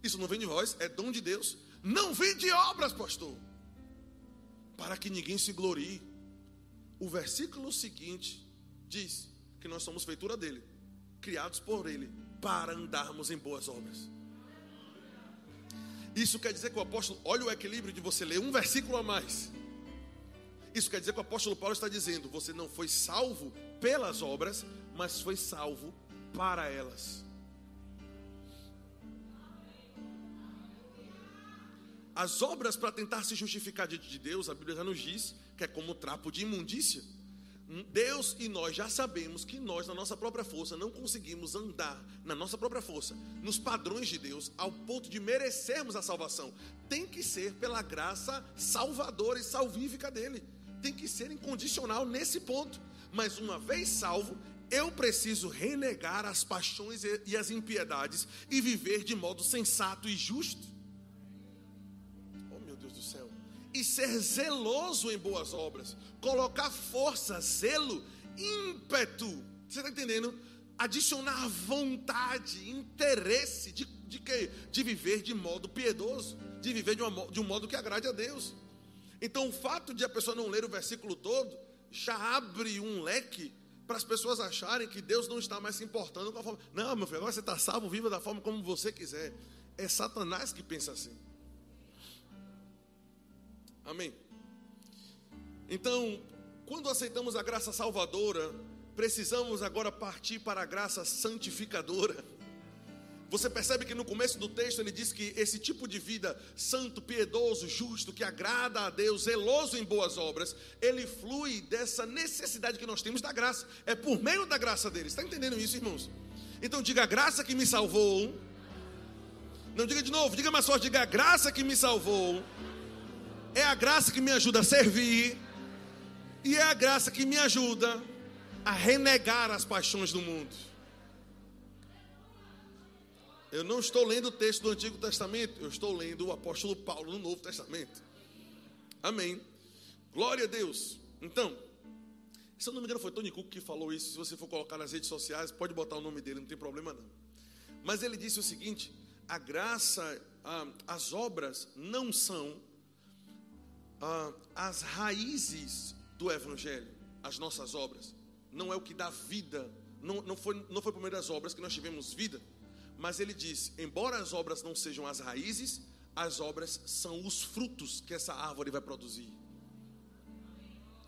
A: Isso não vem de vós, é dom de Deus. Não vem de obras, pastor. Para que ninguém se glorie. O versículo seguinte diz que nós somos feitura dele, criados por ele, para andarmos em boas obras. Isso quer dizer que o apóstolo, olha o equilíbrio de você ler um versículo a mais. Isso quer dizer que o apóstolo Paulo está dizendo: você não foi salvo pelas obras, mas foi salvo para elas. As obras para tentar se justificar diante de Deus, a Bíblia já nos diz que é como trapo de imundícia. Deus e nós já sabemos que nós, na nossa própria força, não conseguimos andar na nossa própria força, nos padrões de Deus, ao ponto de merecermos a salvação. Tem que ser pela graça salvadora e salvífica dele. Tem que ser incondicional nesse ponto. Mas uma vez salvo, eu preciso renegar as paixões e as impiedades e viver de modo sensato e justo. Oh, meu Deus do céu e ser zeloso em boas obras, colocar força, zelo, ímpeto. Você está entendendo? Adicionar vontade, interesse de, de quê? De viver de modo piedoso, de viver de, uma, de um modo que agrade a Deus. Então, o fato de a pessoa não ler o versículo todo já abre um leque para as pessoas acharem que Deus não está mais se importando com a forma. Não, meu filho, agora você está salvo, viva da forma como você quiser. É Satanás que pensa assim. Amém? Então, quando aceitamos a graça salvadora, precisamos agora partir para a graça santificadora. Você percebe que no começo do texto ele diz que esse tipo de vida santo, piedoso, justo, que agrada a Deus, zeloso em boas obras, ele flui dessa necessidade que nós temos da graça. É por meio da graça dele. Está entendendo isso, irmãos? Então diga a graça que me salvou. Não diga de novo, diga mais forte, diga a graça que me salvou. É a graça que me ajuda a servir. E é a graça que me ajuda a renegar as paixões do mundo. Eu não estou lendo o texto do Antigo Testamento, eu estou lendo o apóstolo Paulo no Novo Testamento. Amém. Glória a Deus. Então, se eu não me engano, foi Tony Cook que falou isso. Se você for colocar nas redes sociais, pode botar o nome dele, não tem problema não. Mas ele disse o seguinte: a graça, as obras não são as raízes do Evangelho, as nossas obras. Não é o que dá vida. Não, não, foi, não foi por meio das obras que nós tivemos vida mas ele diz: embora as obras não sejam as raízes, as obras são os frutos que essa árvore vai produzir.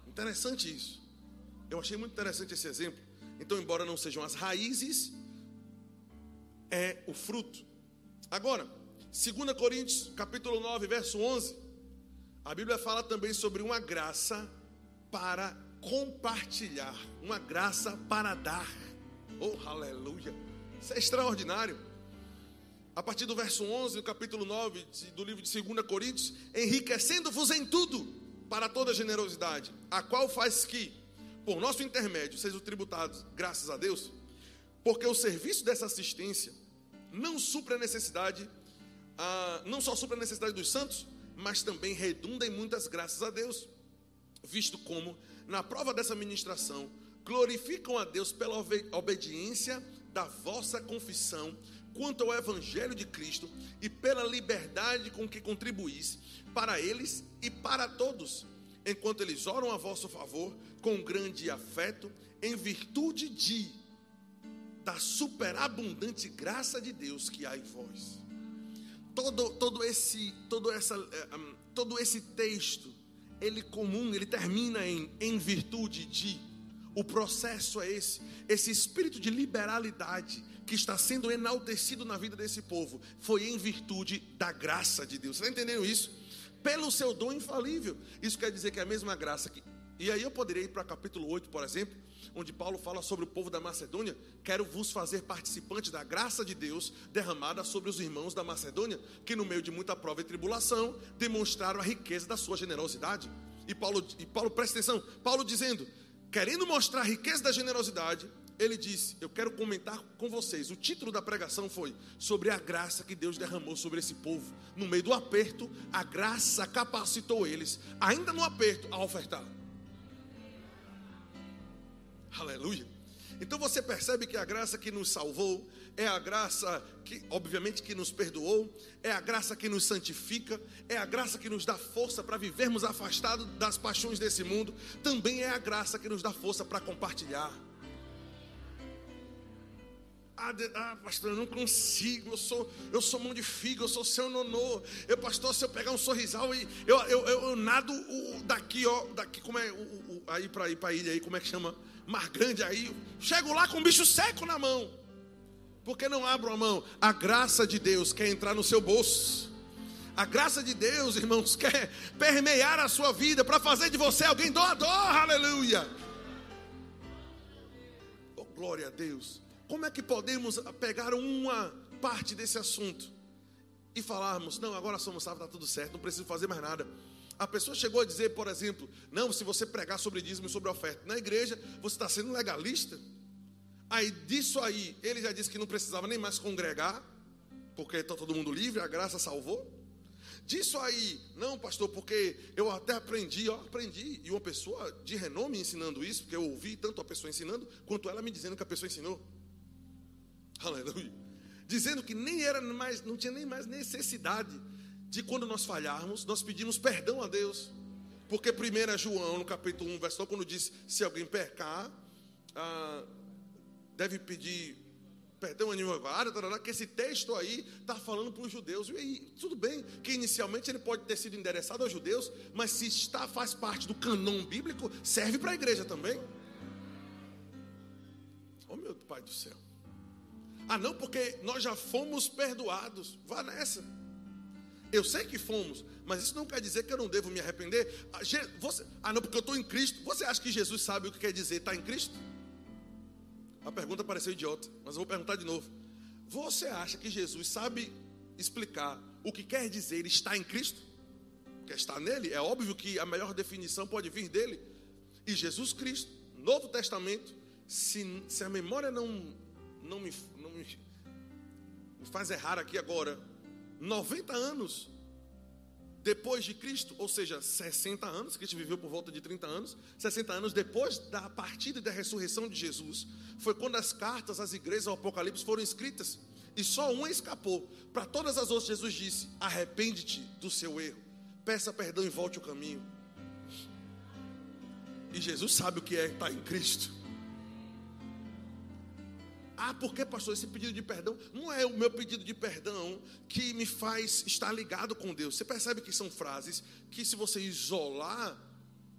A: Interessante isso. Eu achei muito interessante esse exemplo. Então, embora não sejam as raízes, é o fruto. Agora, 2 Coríntios, capítulo 9, verso 11, a Bíblia fala também sobre uma graça para compartilhar, uma graça para dar. Oh, aleluia! Isso é extraordinário. A partir do verso 11 do capítulo 9 do livro de 2 Coríntios, enriquecendo-vos em tudo para toda generosidade, a qual faz que, por nosso intermédio, sejam tributados, graças a Deus, porque o serviço dessa assistência não supra a necessidade, ah, não só supra a necessidade dos santos, mas também redunda em muitas graças a Deus, visto como, na prova dessa ministração, glorificam a Deus pela obediência da vossa confissão quanto ao Evangelho de Cristo e pela liberdade com que contribuís para eles e para todos, enquanto eles oram a vosso favor com grande afeto, em virtude de da superabundante graça de Deus que há em vós. Todo, todo esse todo essa eh, um, todo esse texto ele comum ele termina em em virtude de o processo é esse, esse espírito de liberalidade que está sendo enaltecido na vida desse povo foi em virtude da graça de Deus. Você está entendendo isso? Pelo seu dom infalível. Isso quer dizer que é a mesma graça que. E aí eu poderia ir para capítulo 8, por exemplo, onde Paulo fala sobre o povo da Macedônia. Quero vos fazer participantes da graça de Deus derramada sobre os irmãos da Macedônia, que no meio de muita prova e tribulação demonstraram a riqueza da sua generosidade. E Paulo, e Paulo presta atenção, Paulo dizendo: querendo mostrar a riqueza da generosidade, ele disse: Eu quero comentar com vocês. O título da pregação foi sobre a graça que Deus derramou sobre esse povo. No meio do aperto, a graça capacitou eles, ainda no aperto, a ofertar. Aleluia. Então você percebe que a graça que nos salvou é a graça que, obviamente, que nos perdoou, é a graça que nos santifica, é a graça que nos dá força para vivermos afastados das paixões desse mundo, também é a graça que nos dá força para compartilhar. Ah, ah, pastor, eu não consigo, eu sou, eu sou mão de figo, eu sou seu nonô. Eu, pastor, se eu pegar um sorrisal e eu, eu, eu, eu nado o, daqui, ó, daqui, como é, o, o, aí para ir para ilha aí, como é que chama? Mar Grande aí, chego lá com um bicho seco na mão. Porque não abro a mão? A graça de Deus quer entrar no seu bolso. A graça de Deus, irmãos, quer permear a sua vida para fazer de você alguém doador. Aleluia. Oh, glória a Deus. Como é que podemos pegar uma parte desse assunto e falarmos: não, agora somos salvos, está tudo certo, não preciso fazer mais nada. A pessoa chegou a dizer, por exemplo, não, se você pregar sobre dízimo e sobre oferta na igreja, você está sendo legalista. Aí disso aí, ele já disse que não precisava nem mais congregar, porque está todo mundo livre, a graça salvou. Disso aí, não, pastor, porque eu até aprendi, ó, aprendi. E uma pessoa de renome ensinando isso, porque eu ouvi tanto a pessoa ensinando, quanto ela me dizendo que a pessoa ensinou. *laughs* Aleluia. Dizendo que nem era mais, não tinha nem mais necessidade de quando nós falharmos, nós pedimos perdão a Deus. Porque 1 João, no capítulo 1, verso 1, quando diz: se alguém pecar, ah, deve pedir perdão advogado, que esse texto aí está falando para os judeus. E aí, tudo bem que inicialmente ele pode ter sido endereçado aos judeus, mas se está, faz parte do canon bíblico, serve para a igreja também. Oh meu Pai do céu. Ah, não, porque nós já fomos perdoados. Vá nessa. Eu sei que fomos, mas isso não quer dizer que eu não devo me arrepender. Ah, você, ah não, porque eu estou em Cristo. Você acha que Jesus sabe o que quer dizer estar em Cristo? A pergunta pareceu idiota, mas eu vou perguntar de novo. Você acha que Jesus sabe explicar o que quer dizer estar em Cristo? Quer estar nele? É óbvio que a melhor definição pode vir dele. E Jesus Cristo, Novo Testamento, se, se a memória não, não, me, não me, me faz errar aqui agora, 90 anos depois de Cristo, ou seja, 60 anos, Cristo viveu por volta de 30 anos, 60 anos depois da partida e da ressurreição de Jesus, foi quando as cartas às igrejas ao Apocalipse foram escritas, e só uma escapou. Para todas as outras, Jesus disse: arrepende-te do seu erro, peça perdão e volte o caminho. E Jesus sabe o que é estar em Cristo. Ah, por que, pastor, esse pedido de perdão não é o meu pedido de perdão que me faz estar ligado com Deus. Você percebe que são frases que, se você isolar,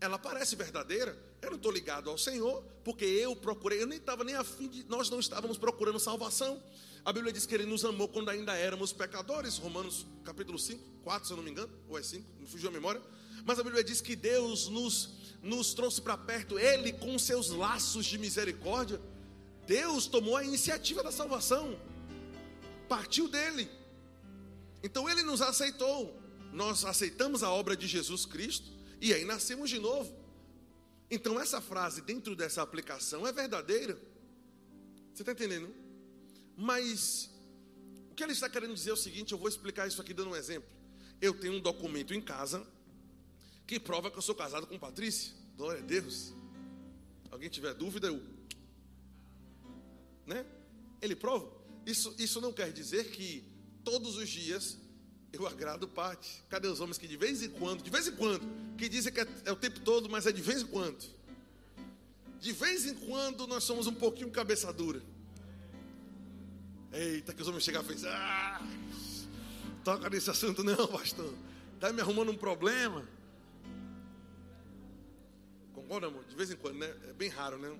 A: ela parece verdadeira. Eu não estou ligado ao Senhor, porque eu procurei, eu nem estava nem afim de, nós não estávamos procurando salvação. A Bíblia diz que Ele nos amou quando ainda éramos pecadores, Romanos capítulo 5, 4, se eu não me engano, ou é 5, não fugiu a memória. Mas a Bíblia diz que Deus nos, nos trouxe para perto, Ele com seus laços de misericórdia Deus tomou a iniciativa da salvação, partiu dele. Então ele nos aceitou. Nós aceitamos a obra de Jesus Cristo e aí nascemos de novo. Então essa frase dentro dessa aplicação é verdadeira. Você está entendendo? Mas o que ele está querendo dizer é o seguinte: eu vou explicar isso aqui dando um exemplo. Eu tenho um documento em casa que prova que eu sou casado com Patrícia. Glória a Deus. Alguém tiver dúvida, eu né? Ele prova. Isso, isso não quer dizer que todos os dias eu agrado parte. Cadê os homens que de vez em quando, de vez em quando, que dizem que é, é o tempo todo, mas é de vez em quando. De vez em quando nós somos um pouquinho cabeça dura. Eita, que os homens chegam e fazem, ah, toca nesse assunto não, pastor. Está me arrumando um problema. Concorda, amor? De vez em quando, né? É bem raro, né?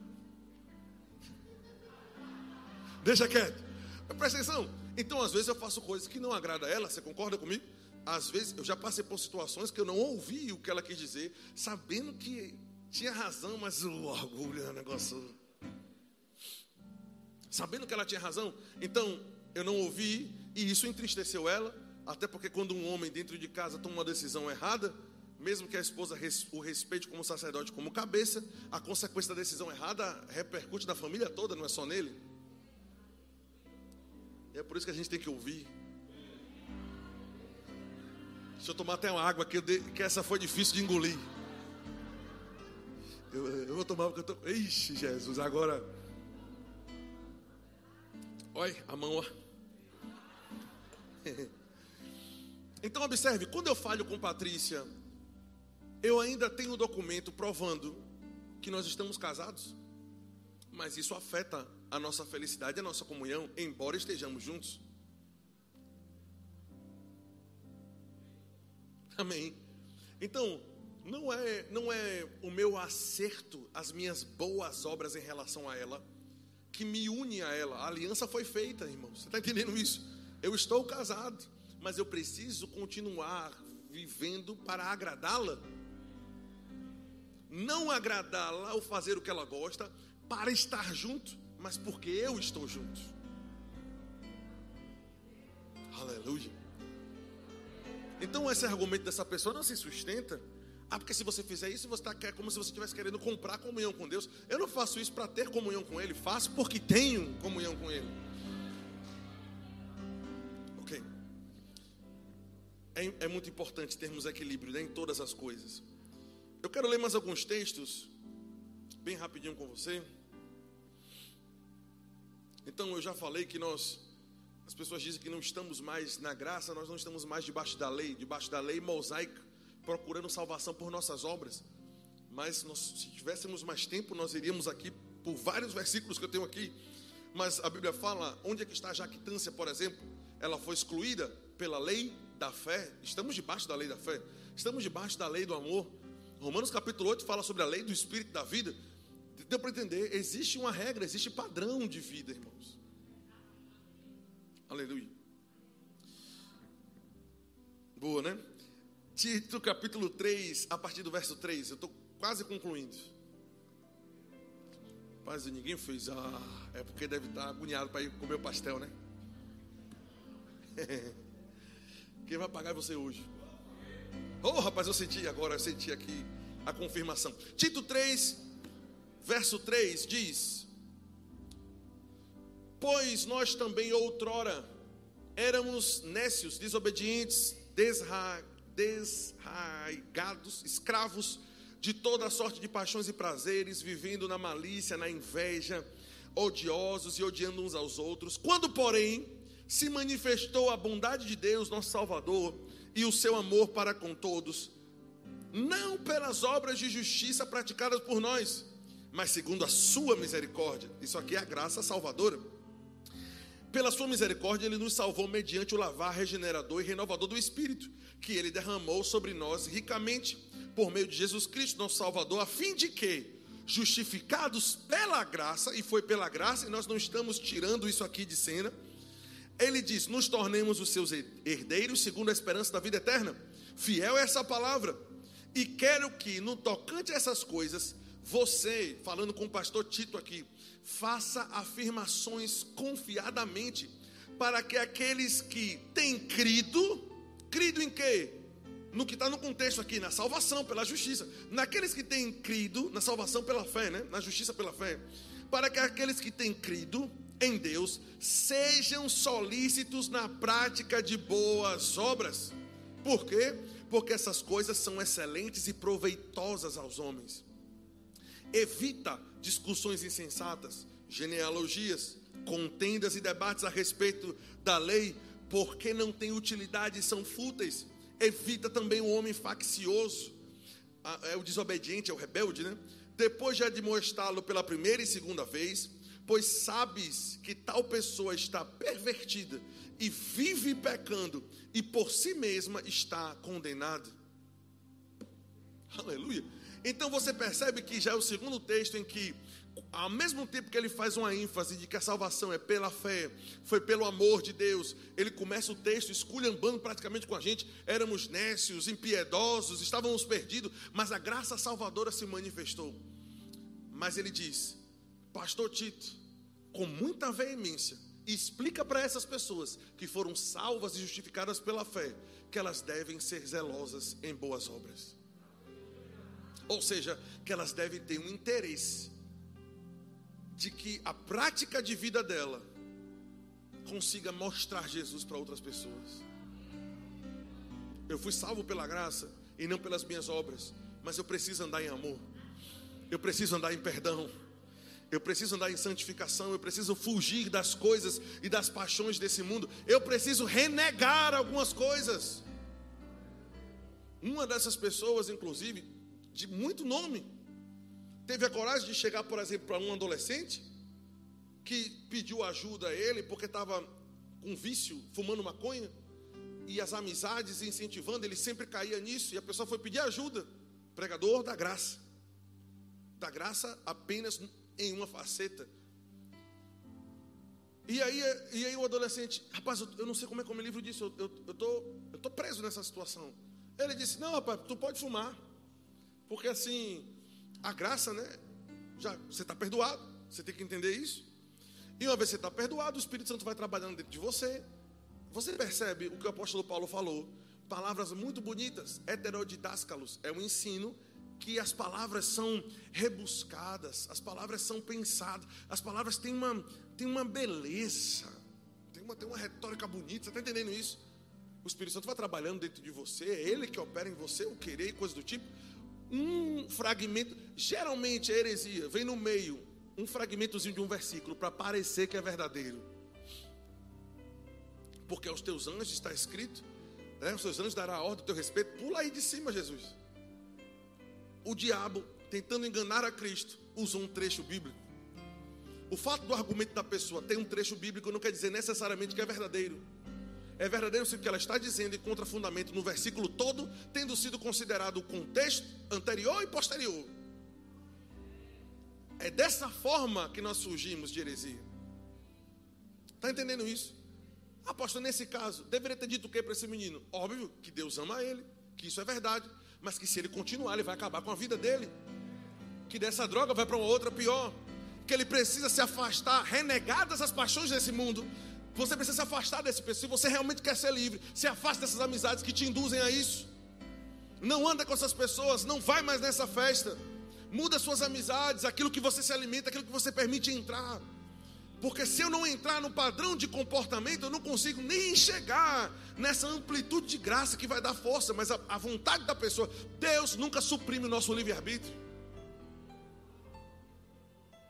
A: Deixa quieto. Presta atenção. Então, às vezes eu faço coisas que não agradam a ela. Você concorda comigo? Às vezes eu já passei por situações que eu não ouvi o que ela quis dizer, sabendo que tinha razão, mas o orgulho é um negócio. Sabendo que ela tinha razão, então eu não ouvi e isso entristeceu ela. Até porque quando um homem dentro de casa toma uma decisão errada, mesmo que a esposa o respeite como sacerdote, como cabeça, a consequência da decisão errada repercute na família toda, não é só nele. É por isso que a gente tem que ouvir. Deixa eu tomar até uma água que, que essa foi difícil de engolir. Eu, eu vou tomar porque eu tô. Ixi, Jesus, agora. Olha a mão, ó. *laughs* Então observe, quando eu falho com Patrícia, eu ainda tenho o documento provando que nós estamos casados, mas isso afeta a nossa felicidade, a nossa comunhão, embora estejamos juntos. Amém. Então, não é, não é o meu acerto, as minhas boas obras em relação a ela, que me une a ela. A aliança foi feita, irmãos. Você está entendendo isso? Eu estou casado, mas eu preciso continuar vivendo para agradá-la. Não agradá-la ou fazer o que ela gosta, para estar junto mas porque eu estou junto. Aleluia. Então esse argumento dessa pessoa não se sustenta. Ah, porque se você fizer isso, você está como se você estivesse querendo comprar comunhão com Deus. Eu não faço isso para ter comunhão com Ele, faço porque tenho comunhão com Ele. Ok. É, é muito importante termos equilíbrio né, em todas as coisas. Eu quero ler mais alguns textos, bem rapidinho com você. Então eu já falei que nós, as pessoas dizem que não estamos mais na graça, nós não estamos mais debaixo da lei, debaixo da lei mosaica, procurando salvação por nossas obras. Mas nós, se tivéssemos mais tempo, nós iríamos aqui por vários versículos que eu tenho aqui. Mas a Bíblia fala, onde é que está a jactância, por exemplo? Ela foi excluída pela lei da fé. Estamos debaixo da lei da fé. Estamos debaixo da lei do amor. Romanos capítulo 8 fala sobre a lei do espírito da vida. Deu para entender? Existe uma regra, existe padrão de vida, irmãos. Aleluia. Boa, né? Tito capítulo 3, a partir do verso 3. Eu estou quase concluindo. Paz, ninguém fez. Ah, é porque deve estar agoniado para ir comer o pastel, né? *laughs* Quem vai pagar é você hoje. Oh, rapaz, eu senti agora, eu senti aqui a confirmação. Tito 3, verso 3 diz: Pois nós também outrora éramos nécios, desobedientes, desra, desraigados, escravos de toda sorte de paixões e prazeres, vivendo na malícia, na inveja, odiosos e odiando uns aos outros. Quando, porém, se manifestou a bondade de Deus, nosso Salvador, e o seu amor para com todos, não pelas obras de justiça praticadas por nós, mas segundo a sua misericórdia. Isso aqui é a graça salvadora. Pela sua misericórdia, ele nos salvou mediante o lavar regenerador e renovador do Espírito, que ele derramou sobre nós ricamente por meio de Jesus Cristo, nosso Salvador, a fim de que, justificados pela graça, e foi pela graça, e nós não estamos tirando isso aqui de cena, ele diz: nos tornemos os seus herdeiros, segundo a esperança da vida eterna. Fiel é essa palavra. E quero que, no tocante a essas coisas, você, falando com o pastor Tito aqui, faça afirmações confiadamente, para que aqueles que têm crido, crido em quê? No que está no contexto aqui, na salvação pela justiça, naqueles que têm crido, na salvação pela fé, né? na justiça pela fé, para que aqueles que têm crido em Deus sejam solícitos na prática de boas obras. Por quê? Porque essas coisas são excelentes e proveitosas aos homens. Evita discussões insensatas, genealogias, contendas e debates a respeito da lei, porque não têm utilidade e são fúteis. Evita também o homem faccioso, é o desobediente, é o rebelde, né? Depois de admoestá-lo pela primeira e segunda vez, pois sabes que tal pessoa está pervertida e vive pecando e por si mesma está condenada. Aleluia. Então você percebe que já é o segundo texto em que, ao mesmo tempo que ele faz uma ênfase de que a salvação é pela fé, foi pelo amor de Deus, ele começa o texto esculhambando praticamente com a gente. Éramos nécios, impiedosos, estávamos perdidos, mas a graça salvadora se manifestou. Mas ele diz: Pastor Tito, com muita veemência, explica para essas pessoas que foram salvas e justificadas pela fé, que elas devem ser zelosas em boas obras. Ou seja, que elas devem ter um interesse de que a prática de vida dela consiga mostrar Jesus para outras pessoas. Eu fui salvo pela graça e não pelas minhas obras, mas eu preciso andar em amor. Eu preciso andar em perdão. Eu preciso andar em santificação, eu preciso fugir das coisas e das paixões desse mundo. Eu preciso renegar algumas coisas. Uma dessas pessoas, inclusive, de muito nome, teve a coragem de chegar, por exemplo, para um adolescente que pediu ajuda a ele porque estava com vício, fumando maconha, e as amizades incentivando, ele sempre caía nisso, e a pessoa foi pedir ajuda. Pregador da graça. Da graça apenas em uma faceta. E aí, e aí o adolescente, rapaz, eu, eu não sei como é que eu me livro disso, eu, eu, eu, tô, eu tô preso nessa situação. Ele disse, não, rapaz, tu pode fumar. Porque assim, a graça, né? Já você está perdoado, você tem que entender isso. E uma vez você está perdoado, o Espírito Santo vai trabalhando dentro de você. Você percebe o que o apóstolo Paulo falou? Palavras muito bonitas, heterodidáscalos, é um ensino que as palavras são rebuscadas, as palavras são pensadas, as palavras têm uma, têm uma beleza, tem uma, tem uma retórica bonita, você está entendendo isso? O Espírito Santo vai trabalhando dentro de você, é Ele que opera em você, o querer e coisa do tipo. Um fragmento, geralmente a heresia vem no meio, um fragmentozinho de um versículo para parecer que é verdadeiro. Porque aos teus anjos está escrito, né, os teus anjos dará a ordem do teu respeito, pula aí de cima, Jesus o diabo, tentando enganar a Cristo, usou um trecho bíblico. O fato do argumento da pessoa ter um trecho bíblico não quer dizer necessariamente que é verdadeiro. É verdadeiro se o que ela está dizendo encontra fundamento no versículo todo, tendo sido considerado o contexto anterior e posterior. É dessa forma que nós surgimos de heresia. Está entendendo isso? Apóstolo, nesse caso, deveria ter dito o que para esse menino? Óbvio que Deus ama ele, que isso é verdade, mas que se ele continuar, ele vai acabar com a vida dele. Que dessa droga vai para uma outra pior. Que ele precisa se afastar, renegadas as paixões desse mundo. Você precisa se afastar desse pessoal. Se você realmente quer ser livre, se afaste dessas amizades que te induzem a isso. Não anda com essas pessoas, não vai mais nessa festa. Muda suas amizades, aquilo que você se alimenta, aquilo que você permite entrar. Porque se eu não entrar no padrão de comportamento, eu não consigo nem chegar nessa amplitude de graça que vai dar força, mas a, a vontade da pessoa. Deus nunca suprime o nosso livre-arbítrio.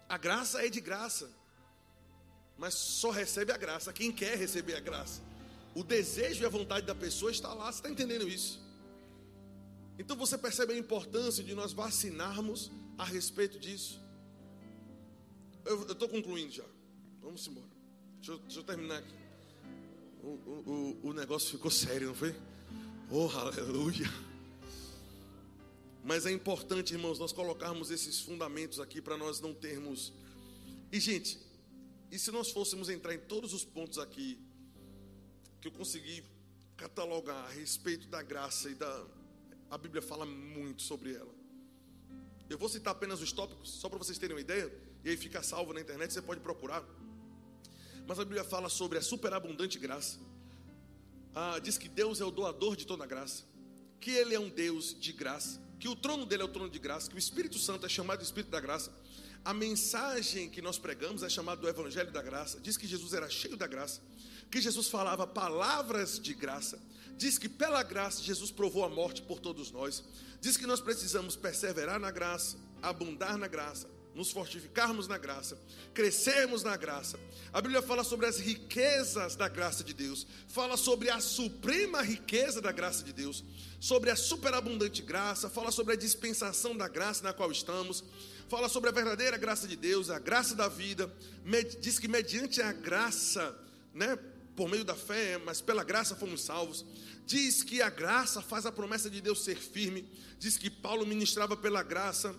A: A graça é de graça, mas só recebe a graça quem quer receber a graça. O desejo e a vontade da pessoa está lá, você está entendendo isso? Então você percebe a importância de nós vacinarmos a respeito disso. Eu estou concluindo já. Vamos embora. Deixa eu, deixa eu terminar aqui. O, o, o, negócio ficou sério, não foi? Oh, aleluia. Mas é importante, irmãos, nós colocarmos esses fundamentos aqui para nós não termos. E, gente, e se nós fôssemos entrar em todos os pontos aqui que eu consegui catalogar a respeito da graça e da. A Bíblia fala muito sobre ela. Eu vou citar apenas os tópicos, só para vocês terem uma ideia, e aí fica salvo na internet, você pode procurar. Mas a Bíblia fala sobre a superabundante graça. Ah, diz que Deus é o doador de toda graça, que Ele é um Deus de graça, que o trono dele é o trono de graça, que o Espírito Santo é chamado Espírito da graça. A mensagem que nós pregamos é chamada do Evangelho da graça. Diz que Jesus era cheio da graça, que Jesus falava palavras de graça. Diz que pela graça Jesus provou a morte por todos nós. Diz que nós precisamos perseverar na graça, abundar na graça, nos fortificarmos na graça, crescermos na graça. A Bíblia fala sobre as riquezas da graça de Deus, fala sobre a suprema riqueza da graça de Deus, sobre a superabundante graça, fala sobre a dispensação da graça na qual estamos, fala sobre a verdadeira graça de Deus, a graça da vida. Diz que mediante a graça, né, por meio da fé, mas pela graça fomos salvos. Diz que a graça faz a promessa de Deus ser firme. Diz que Paulo ministrava pela graça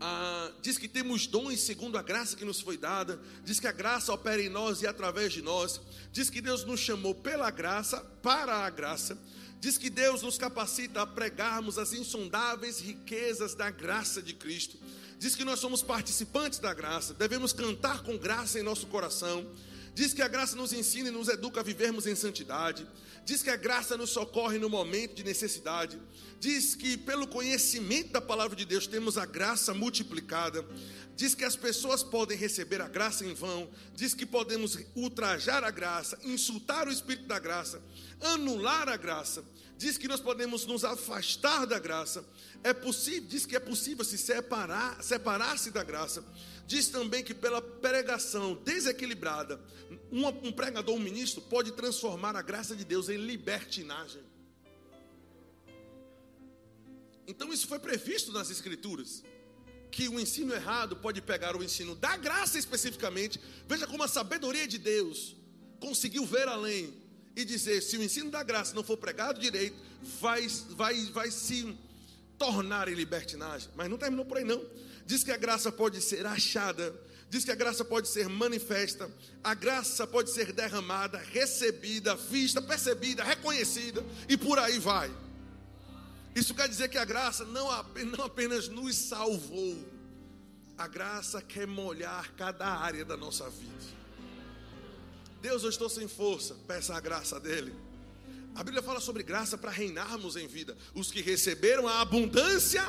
A: ah, diz que temos dons segundo a graça que nos foi dada, diz que a graça opera em nós e através de nós, diz que Deus nos chamou pela graça, para a graça, diz que Deus nos capacita a pregarmos as insondáveis riquezas da graça de Cristo, diz que nós somos participantes da graça, devemos cantar com graça em nosso coração, diz que a graça nos ensina e nos educa a vivermos em santidade, diz que a graça nos socorre no momento de necessidade, diz que pelo conhecimento da palavra de Deus temos a graça multiplicada, diz que as pessoas podem receber a graça em vão, diz que podemos ultrajar a graça, insultar o Espírito da graça, anular a graça, diz que nós podemos nos afastar da graça, é possível, diz que é possível se separar, separar-se da graça. Diz também que pela pregação desequilibrada, um, pregador, um ministro, pode transformar a graça de Deus em libertinagem. Então isso foi previsto nas Escrituras. Que o ensino errado pode pegar o ensino da graça especificamente. Veja como a sabedoria de Deus conseguiu ver além e dizer: se o ensino da graça não for pregado direito, vai, vai, vai se tornar em libertinagem. Mas não terminou por aí, não. Diz que a graça pode ser achada, diz que a graça pode ser manifesta, a graça pode ser derramada, recebida, vista, percebida, reconhecida, e por aí vai. Isso quer dizer que a graça não apenas nos salvou, a graça quer molhar cada área da nossa vida. Deus, eu estou sem força, peça a graça dEle. A Bíblia fala sobre graça para reinarmos em vida. Os que receberam a abundância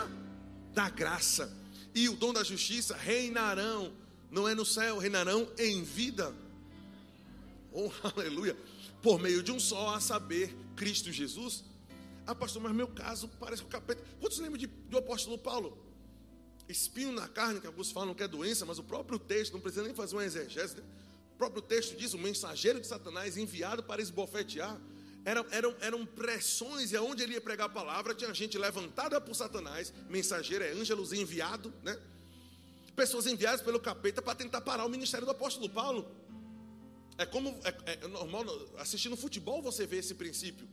A: da graça e o dom da justiça reinarão, não é no céu, reinarão em vida. Oh, *laughs* aleluia! Por meio de um só, a saber, Cristo Jesus. Ah, pastor, mas meu caso parece que o capeta. Quantos lembram de, do apóstolo Paulo? Espinho na carne, que alguns falam que é doença, mas o próprio texto, não precisa nem fazer uma exegese. Né? O próprio texto diz: o mensageiro de Satanás enviado para esbofetear eram, eram, eram pressões, e aonde ele ia pregar a palavra, tinha gente levantada por Satanás, mensageiro é ângelos enviado, né? Pessoas enviadas pelo capeta para tentar parar o ministério do apóstolo Paulo. É como é, é normal, assistindo futebol você vê esse princípio.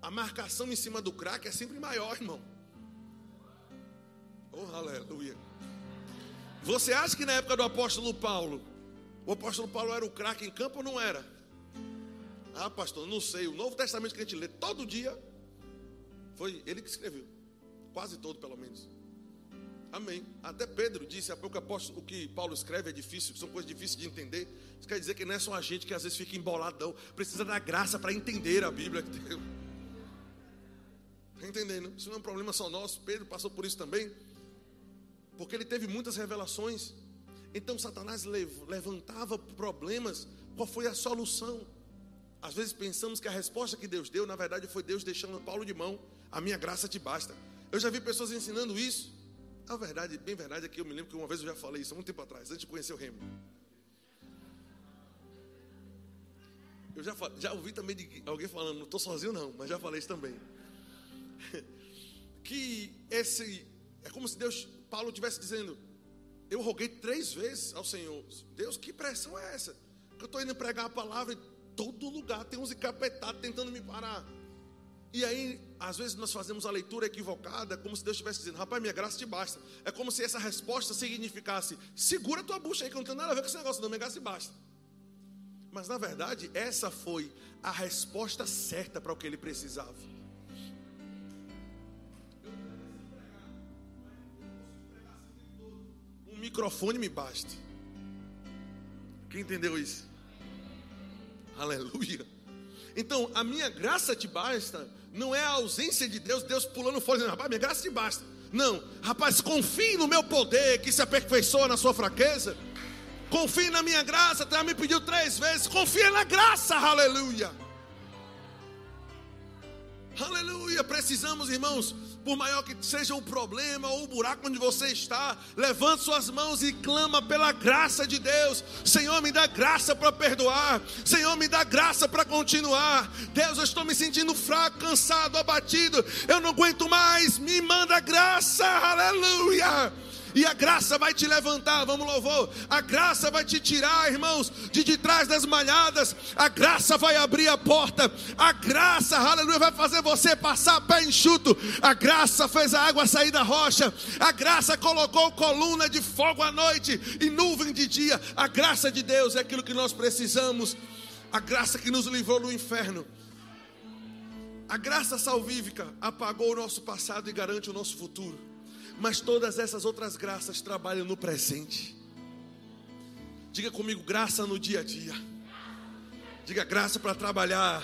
A: A marcação em cima do craque é sempre maior, irmão. Oh, aleluia. Você acha que na época do apóstolo Paulo, o apóstolo Paulo era o craque em campo ou não era? Ah, pastor, não sei. O Novo Testamento que a gente lê todo dia foi ele que escreveu. Quase todo, pelo menos. Amém. Até Pedro disse há pouco apóstolo, o que Paulo escreve é difícil, são coisas difíceis de entender. Isso quer dizer que não é só a gente que às vezes fica emboladão, precisa da graça para entender a Bíblia. Está entendendo? Isso não é um problema só nosso. Pedro passou por isso também. Porque ele teve muitas revelações. Então Satanás levantava problemas. Qual foi a solução? Às vezes pensamos que a resposta que Deus deu, na verdade, foi Deus deixando Paulo de mão. A minha graça te basta. Eu já vi pessoas ensinando isso. A verdade, bem verdade, é que eu me lembro que uma vez eu já falei isso, há muito tempo atrás, antes de conhecer o Remo. Eu já, já ouvi também de alguém falando, não estou sozinho não, mas já falei isso também. *laughs* Que esse, é como se Deus, Paulo estivesse dizendo, eu roguei três vezes ao Senhor, Deus, que pressão é essa? Eu estou indo pregar a palavra e todo lugar tem uns encapetados tentando me parar. E aí, às vezes nós fazemos a leitura equivocada, como se Deus estivesse dizendo, rapaz, minha graça te basta. É como se essa resposta significasse, segura tua bucha aí, que não tem nada a ver com esse negócio, não, minha graça te basta. Mas na verdade, essa foi a resposta certa para o que ele precisava. Um microfone me baste. Quem entendeu isso? Aleluia. Então, a minha graça te basta não é a ausência de Deus, Deus pulando fora, dizendo, rapaz, minha graça te basta. Não, rapaz, confie no meu poder que se aperfeiçoa na sua fraqueza. Confie na minha graça, até me pediu três vezes. Confia na graça, aleluia. Aleluia, precisamos, irmãos, por maior que seja o problema ou o buraco onde você está, levante suas mãos e clama pela graça de Deus. Senhor, me dá graça para perdoar. Senhor, me dá graça para continuar. Deus, eu estou me sentindo fraco, cansado, abatido. Eu não aguento mais. Me manda graça. Aleluia e a graça vai te levantar, vamos louvor. A graça vai te tirar, irmãos, de de trás das malhadas. A graça vai abrir a porta. A graça, aleluia, vai fazer você passar pé enxuto. A graça fez a água sair da rocha. A graça colocou coluna de fogo à noite e nuvem de dia. A graça de Deus é aquilo que nós precisamos. A graça que nos livrou do inferno. A graça salvífica apagou o nosso passado e garante o nosso futuro mas todas essas outras graças trabalham no presente. Diga comigo, graça no dia a dia. Diga graça para trabalhar.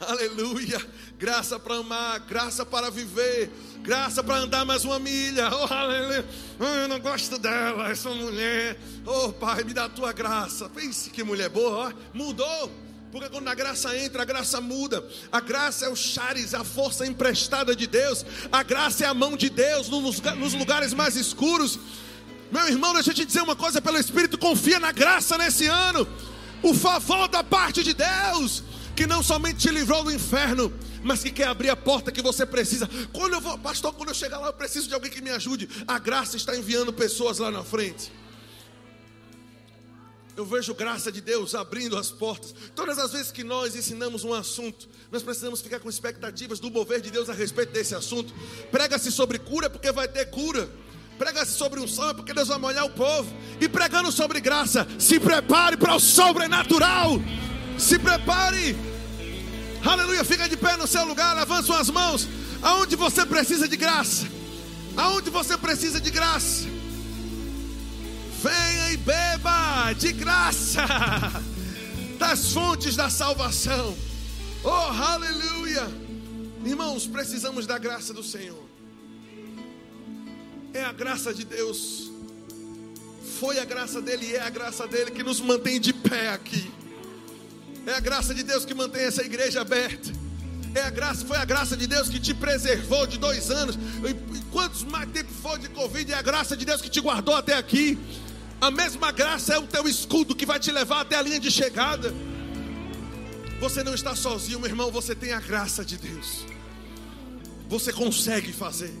A: Aleluia. Graça para amar, graça para viver, graça para andar mais uma milha. Oh, aleluia. Eu não gosto dela, essa mulher. Oh, Pai, me dá a tua graça. Pense que mulher boa, mudou. Porque quando a graça entra, a graça muda. A graça é o charis, a força emprestada de Deus. A graça é a mão de Deus nos lugares mais escuros. Meu irmão, deixa eu te dizer uma coisa pelo Espírito: confia na graça nesse ano. O favor da parte de Deus, que não somente te livrou do inferno, mas que quer abrir a porta que você precisa. Quando eu vou, pastor, quando eu chegar lá, eu preciso de alguém que me ajude. A graça está enviando pessoas lá na frente eu vejo graça de Deus abrindo as portas. Todas as vezes que nós ensinamos um assunto, nós precisamos ficar com expectativas do mover de Deus a respeito desse assunto. Prega-se sobre cura, porque vai ter cura. Prega-se sobre unção, é porque Deus vai molhar o povo. E pregando sobre graça, se prepare para o sobrenatural. Se prepare. Aleluia, fica de pé no seu lugar, levante suas mãos. Aonde você precisa de graça? Aonde você precisa de graça? Venha e beba de graça *laughs* das fontes da salvação. Oh, aleluia! Irmãos, precisamos da graça do Senhor. É a graça de Deus. Foi a graça dele e é a graça dele que nos mantém de pé aqui. É a graça de Deus que mantém essa igreja aberta. É a graça, foi a graça de Deus que te preservou de dois anos. E quantos mais tempo for de Covid, é a graça de Deus que te guardou até aqui. A mesma graça é o teu escudo que vai te levar até a linha de chegada. Você não está sozinho, meu irmão, você tem a graça de Deus. Você consegue fazer.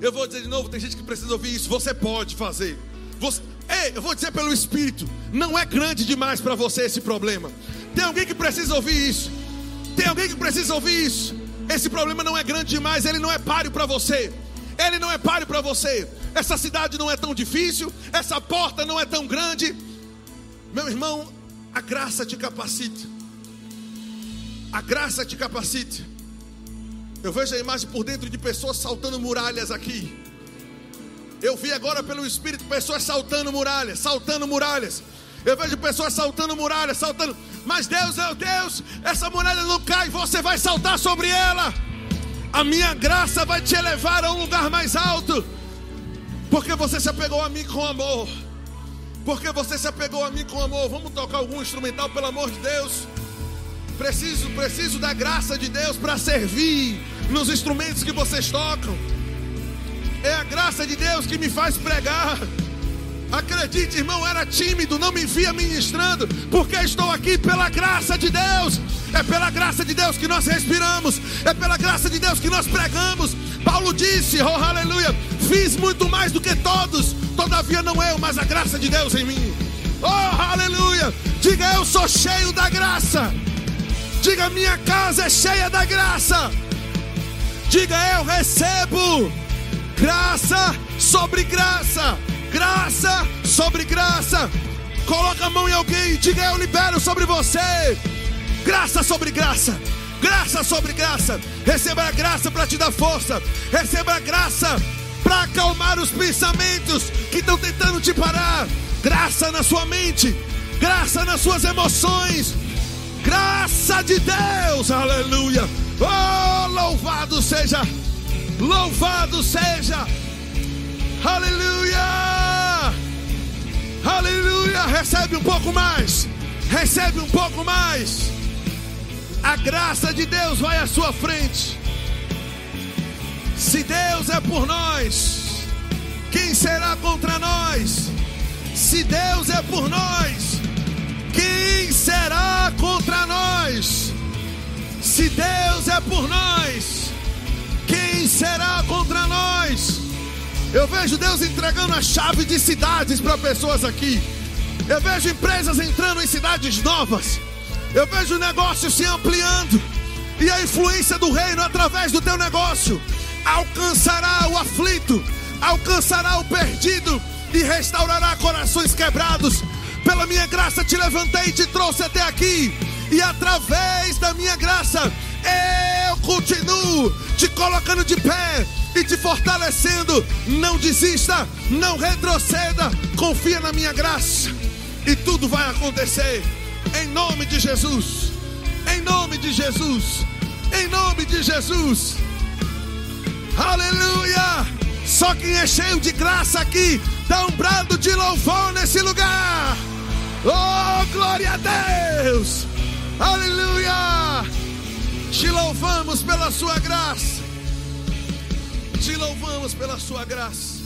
A: Eu vou dizer de novo, tem gente que precisa ouvir isso. Você pode fazer. Você, ei, eu vou dizer pelo Espírito, não é grande demais para você esse problema. Tem alguém que precisa ouvir isso. Tem alguém que precisa ouvir isso. Esse problema não é grande demais, ele não é páreo para você. Ele não é páreo para você. Essa cidade não é tão difícil, essa porta não é tão grande. Meu irmão, a graça te capacita. A graça te capacite. Eu vejo a imagem por dentro de pessoas saltando muralhas aqui. Eu vi agora pelo Espírito pessoas saltando muralhas, saltando muralhas. Eu vejo pessoas saltando muralhas, saltando. Mas Deus é o Deus, essa muralha não cai, você vai saltar sobre ela. A minha graça vai te elevar a um lugar mais alto. Porque você se apegou a mim com amor. Porque você se apegou a mim com amor. Vamos tocar algum instrumental, pelo amor de Deus. Preciso, preciso da graça de Deus para servir nos instrumentos que vocês tocam. É a graça de Deus que me faz pregar. Acredite, irmão, era tímido, não me via ministrando, porque estou aqui pela graça de Deus. É pela graça de Deus que nós respiramos, é pela graça de Deus que nós pregamos. Paulo disse, oh aleluia, fiz muito mais do que todos, todavia não eu, mas a graça de Deus em mim. Oh aleluia, diga eu sou cheio da graça, diga minha casa é cheia da graça, diga eu recebo graça sobre graça graça sobre graça. Coloca a mão em alguém e diga: Eu libero sobre você. Graça sobre graça. Graça sobre graça. Receba a graça para te dar força. Receba a graça para acalmar os pensamentos que estão tentando te parar. Graça na sua mente. Graça nas suas emoções. Graça de Deus. Aleluia. Oh, louvado seja. Louvado seja Aleluia! Aleluia! Recebe um pouco mais. Recebe um pouco mais. A graça de Deus vai à sua frente. Se Deus é por nós, quem será contra nós? Se Deus é por nós, quem será contra nós? Se Deus é por nós, quem será contra nós? Eu vejo Deus entregando a chave de cidades para pessoas aqui. Eu vejo empresas entrando em cidades novas. Eu vejo negócios se ampliando. E a influência do reino através do teu negócio alcançará o aflito, alcançará o perdido e restaurará corações quebrados. Pela minha graça te levantei e te trouxe até aqui. E através da minha graça eu continuo te colocando de pé e te fortalecendo. Não desista, não retroceda. Confia na minha graça e tudo vai acontecer. Em nome de Jesus. Em nome de Jesus. Em nome de Jesus. Aleluia! Só quem é cheio de graça aqui dá um brado de louvor nesse lugar. Oh, glória a Deus! Aleluia! Te louvamos pela sua graça. Te louvamos pela sua graça.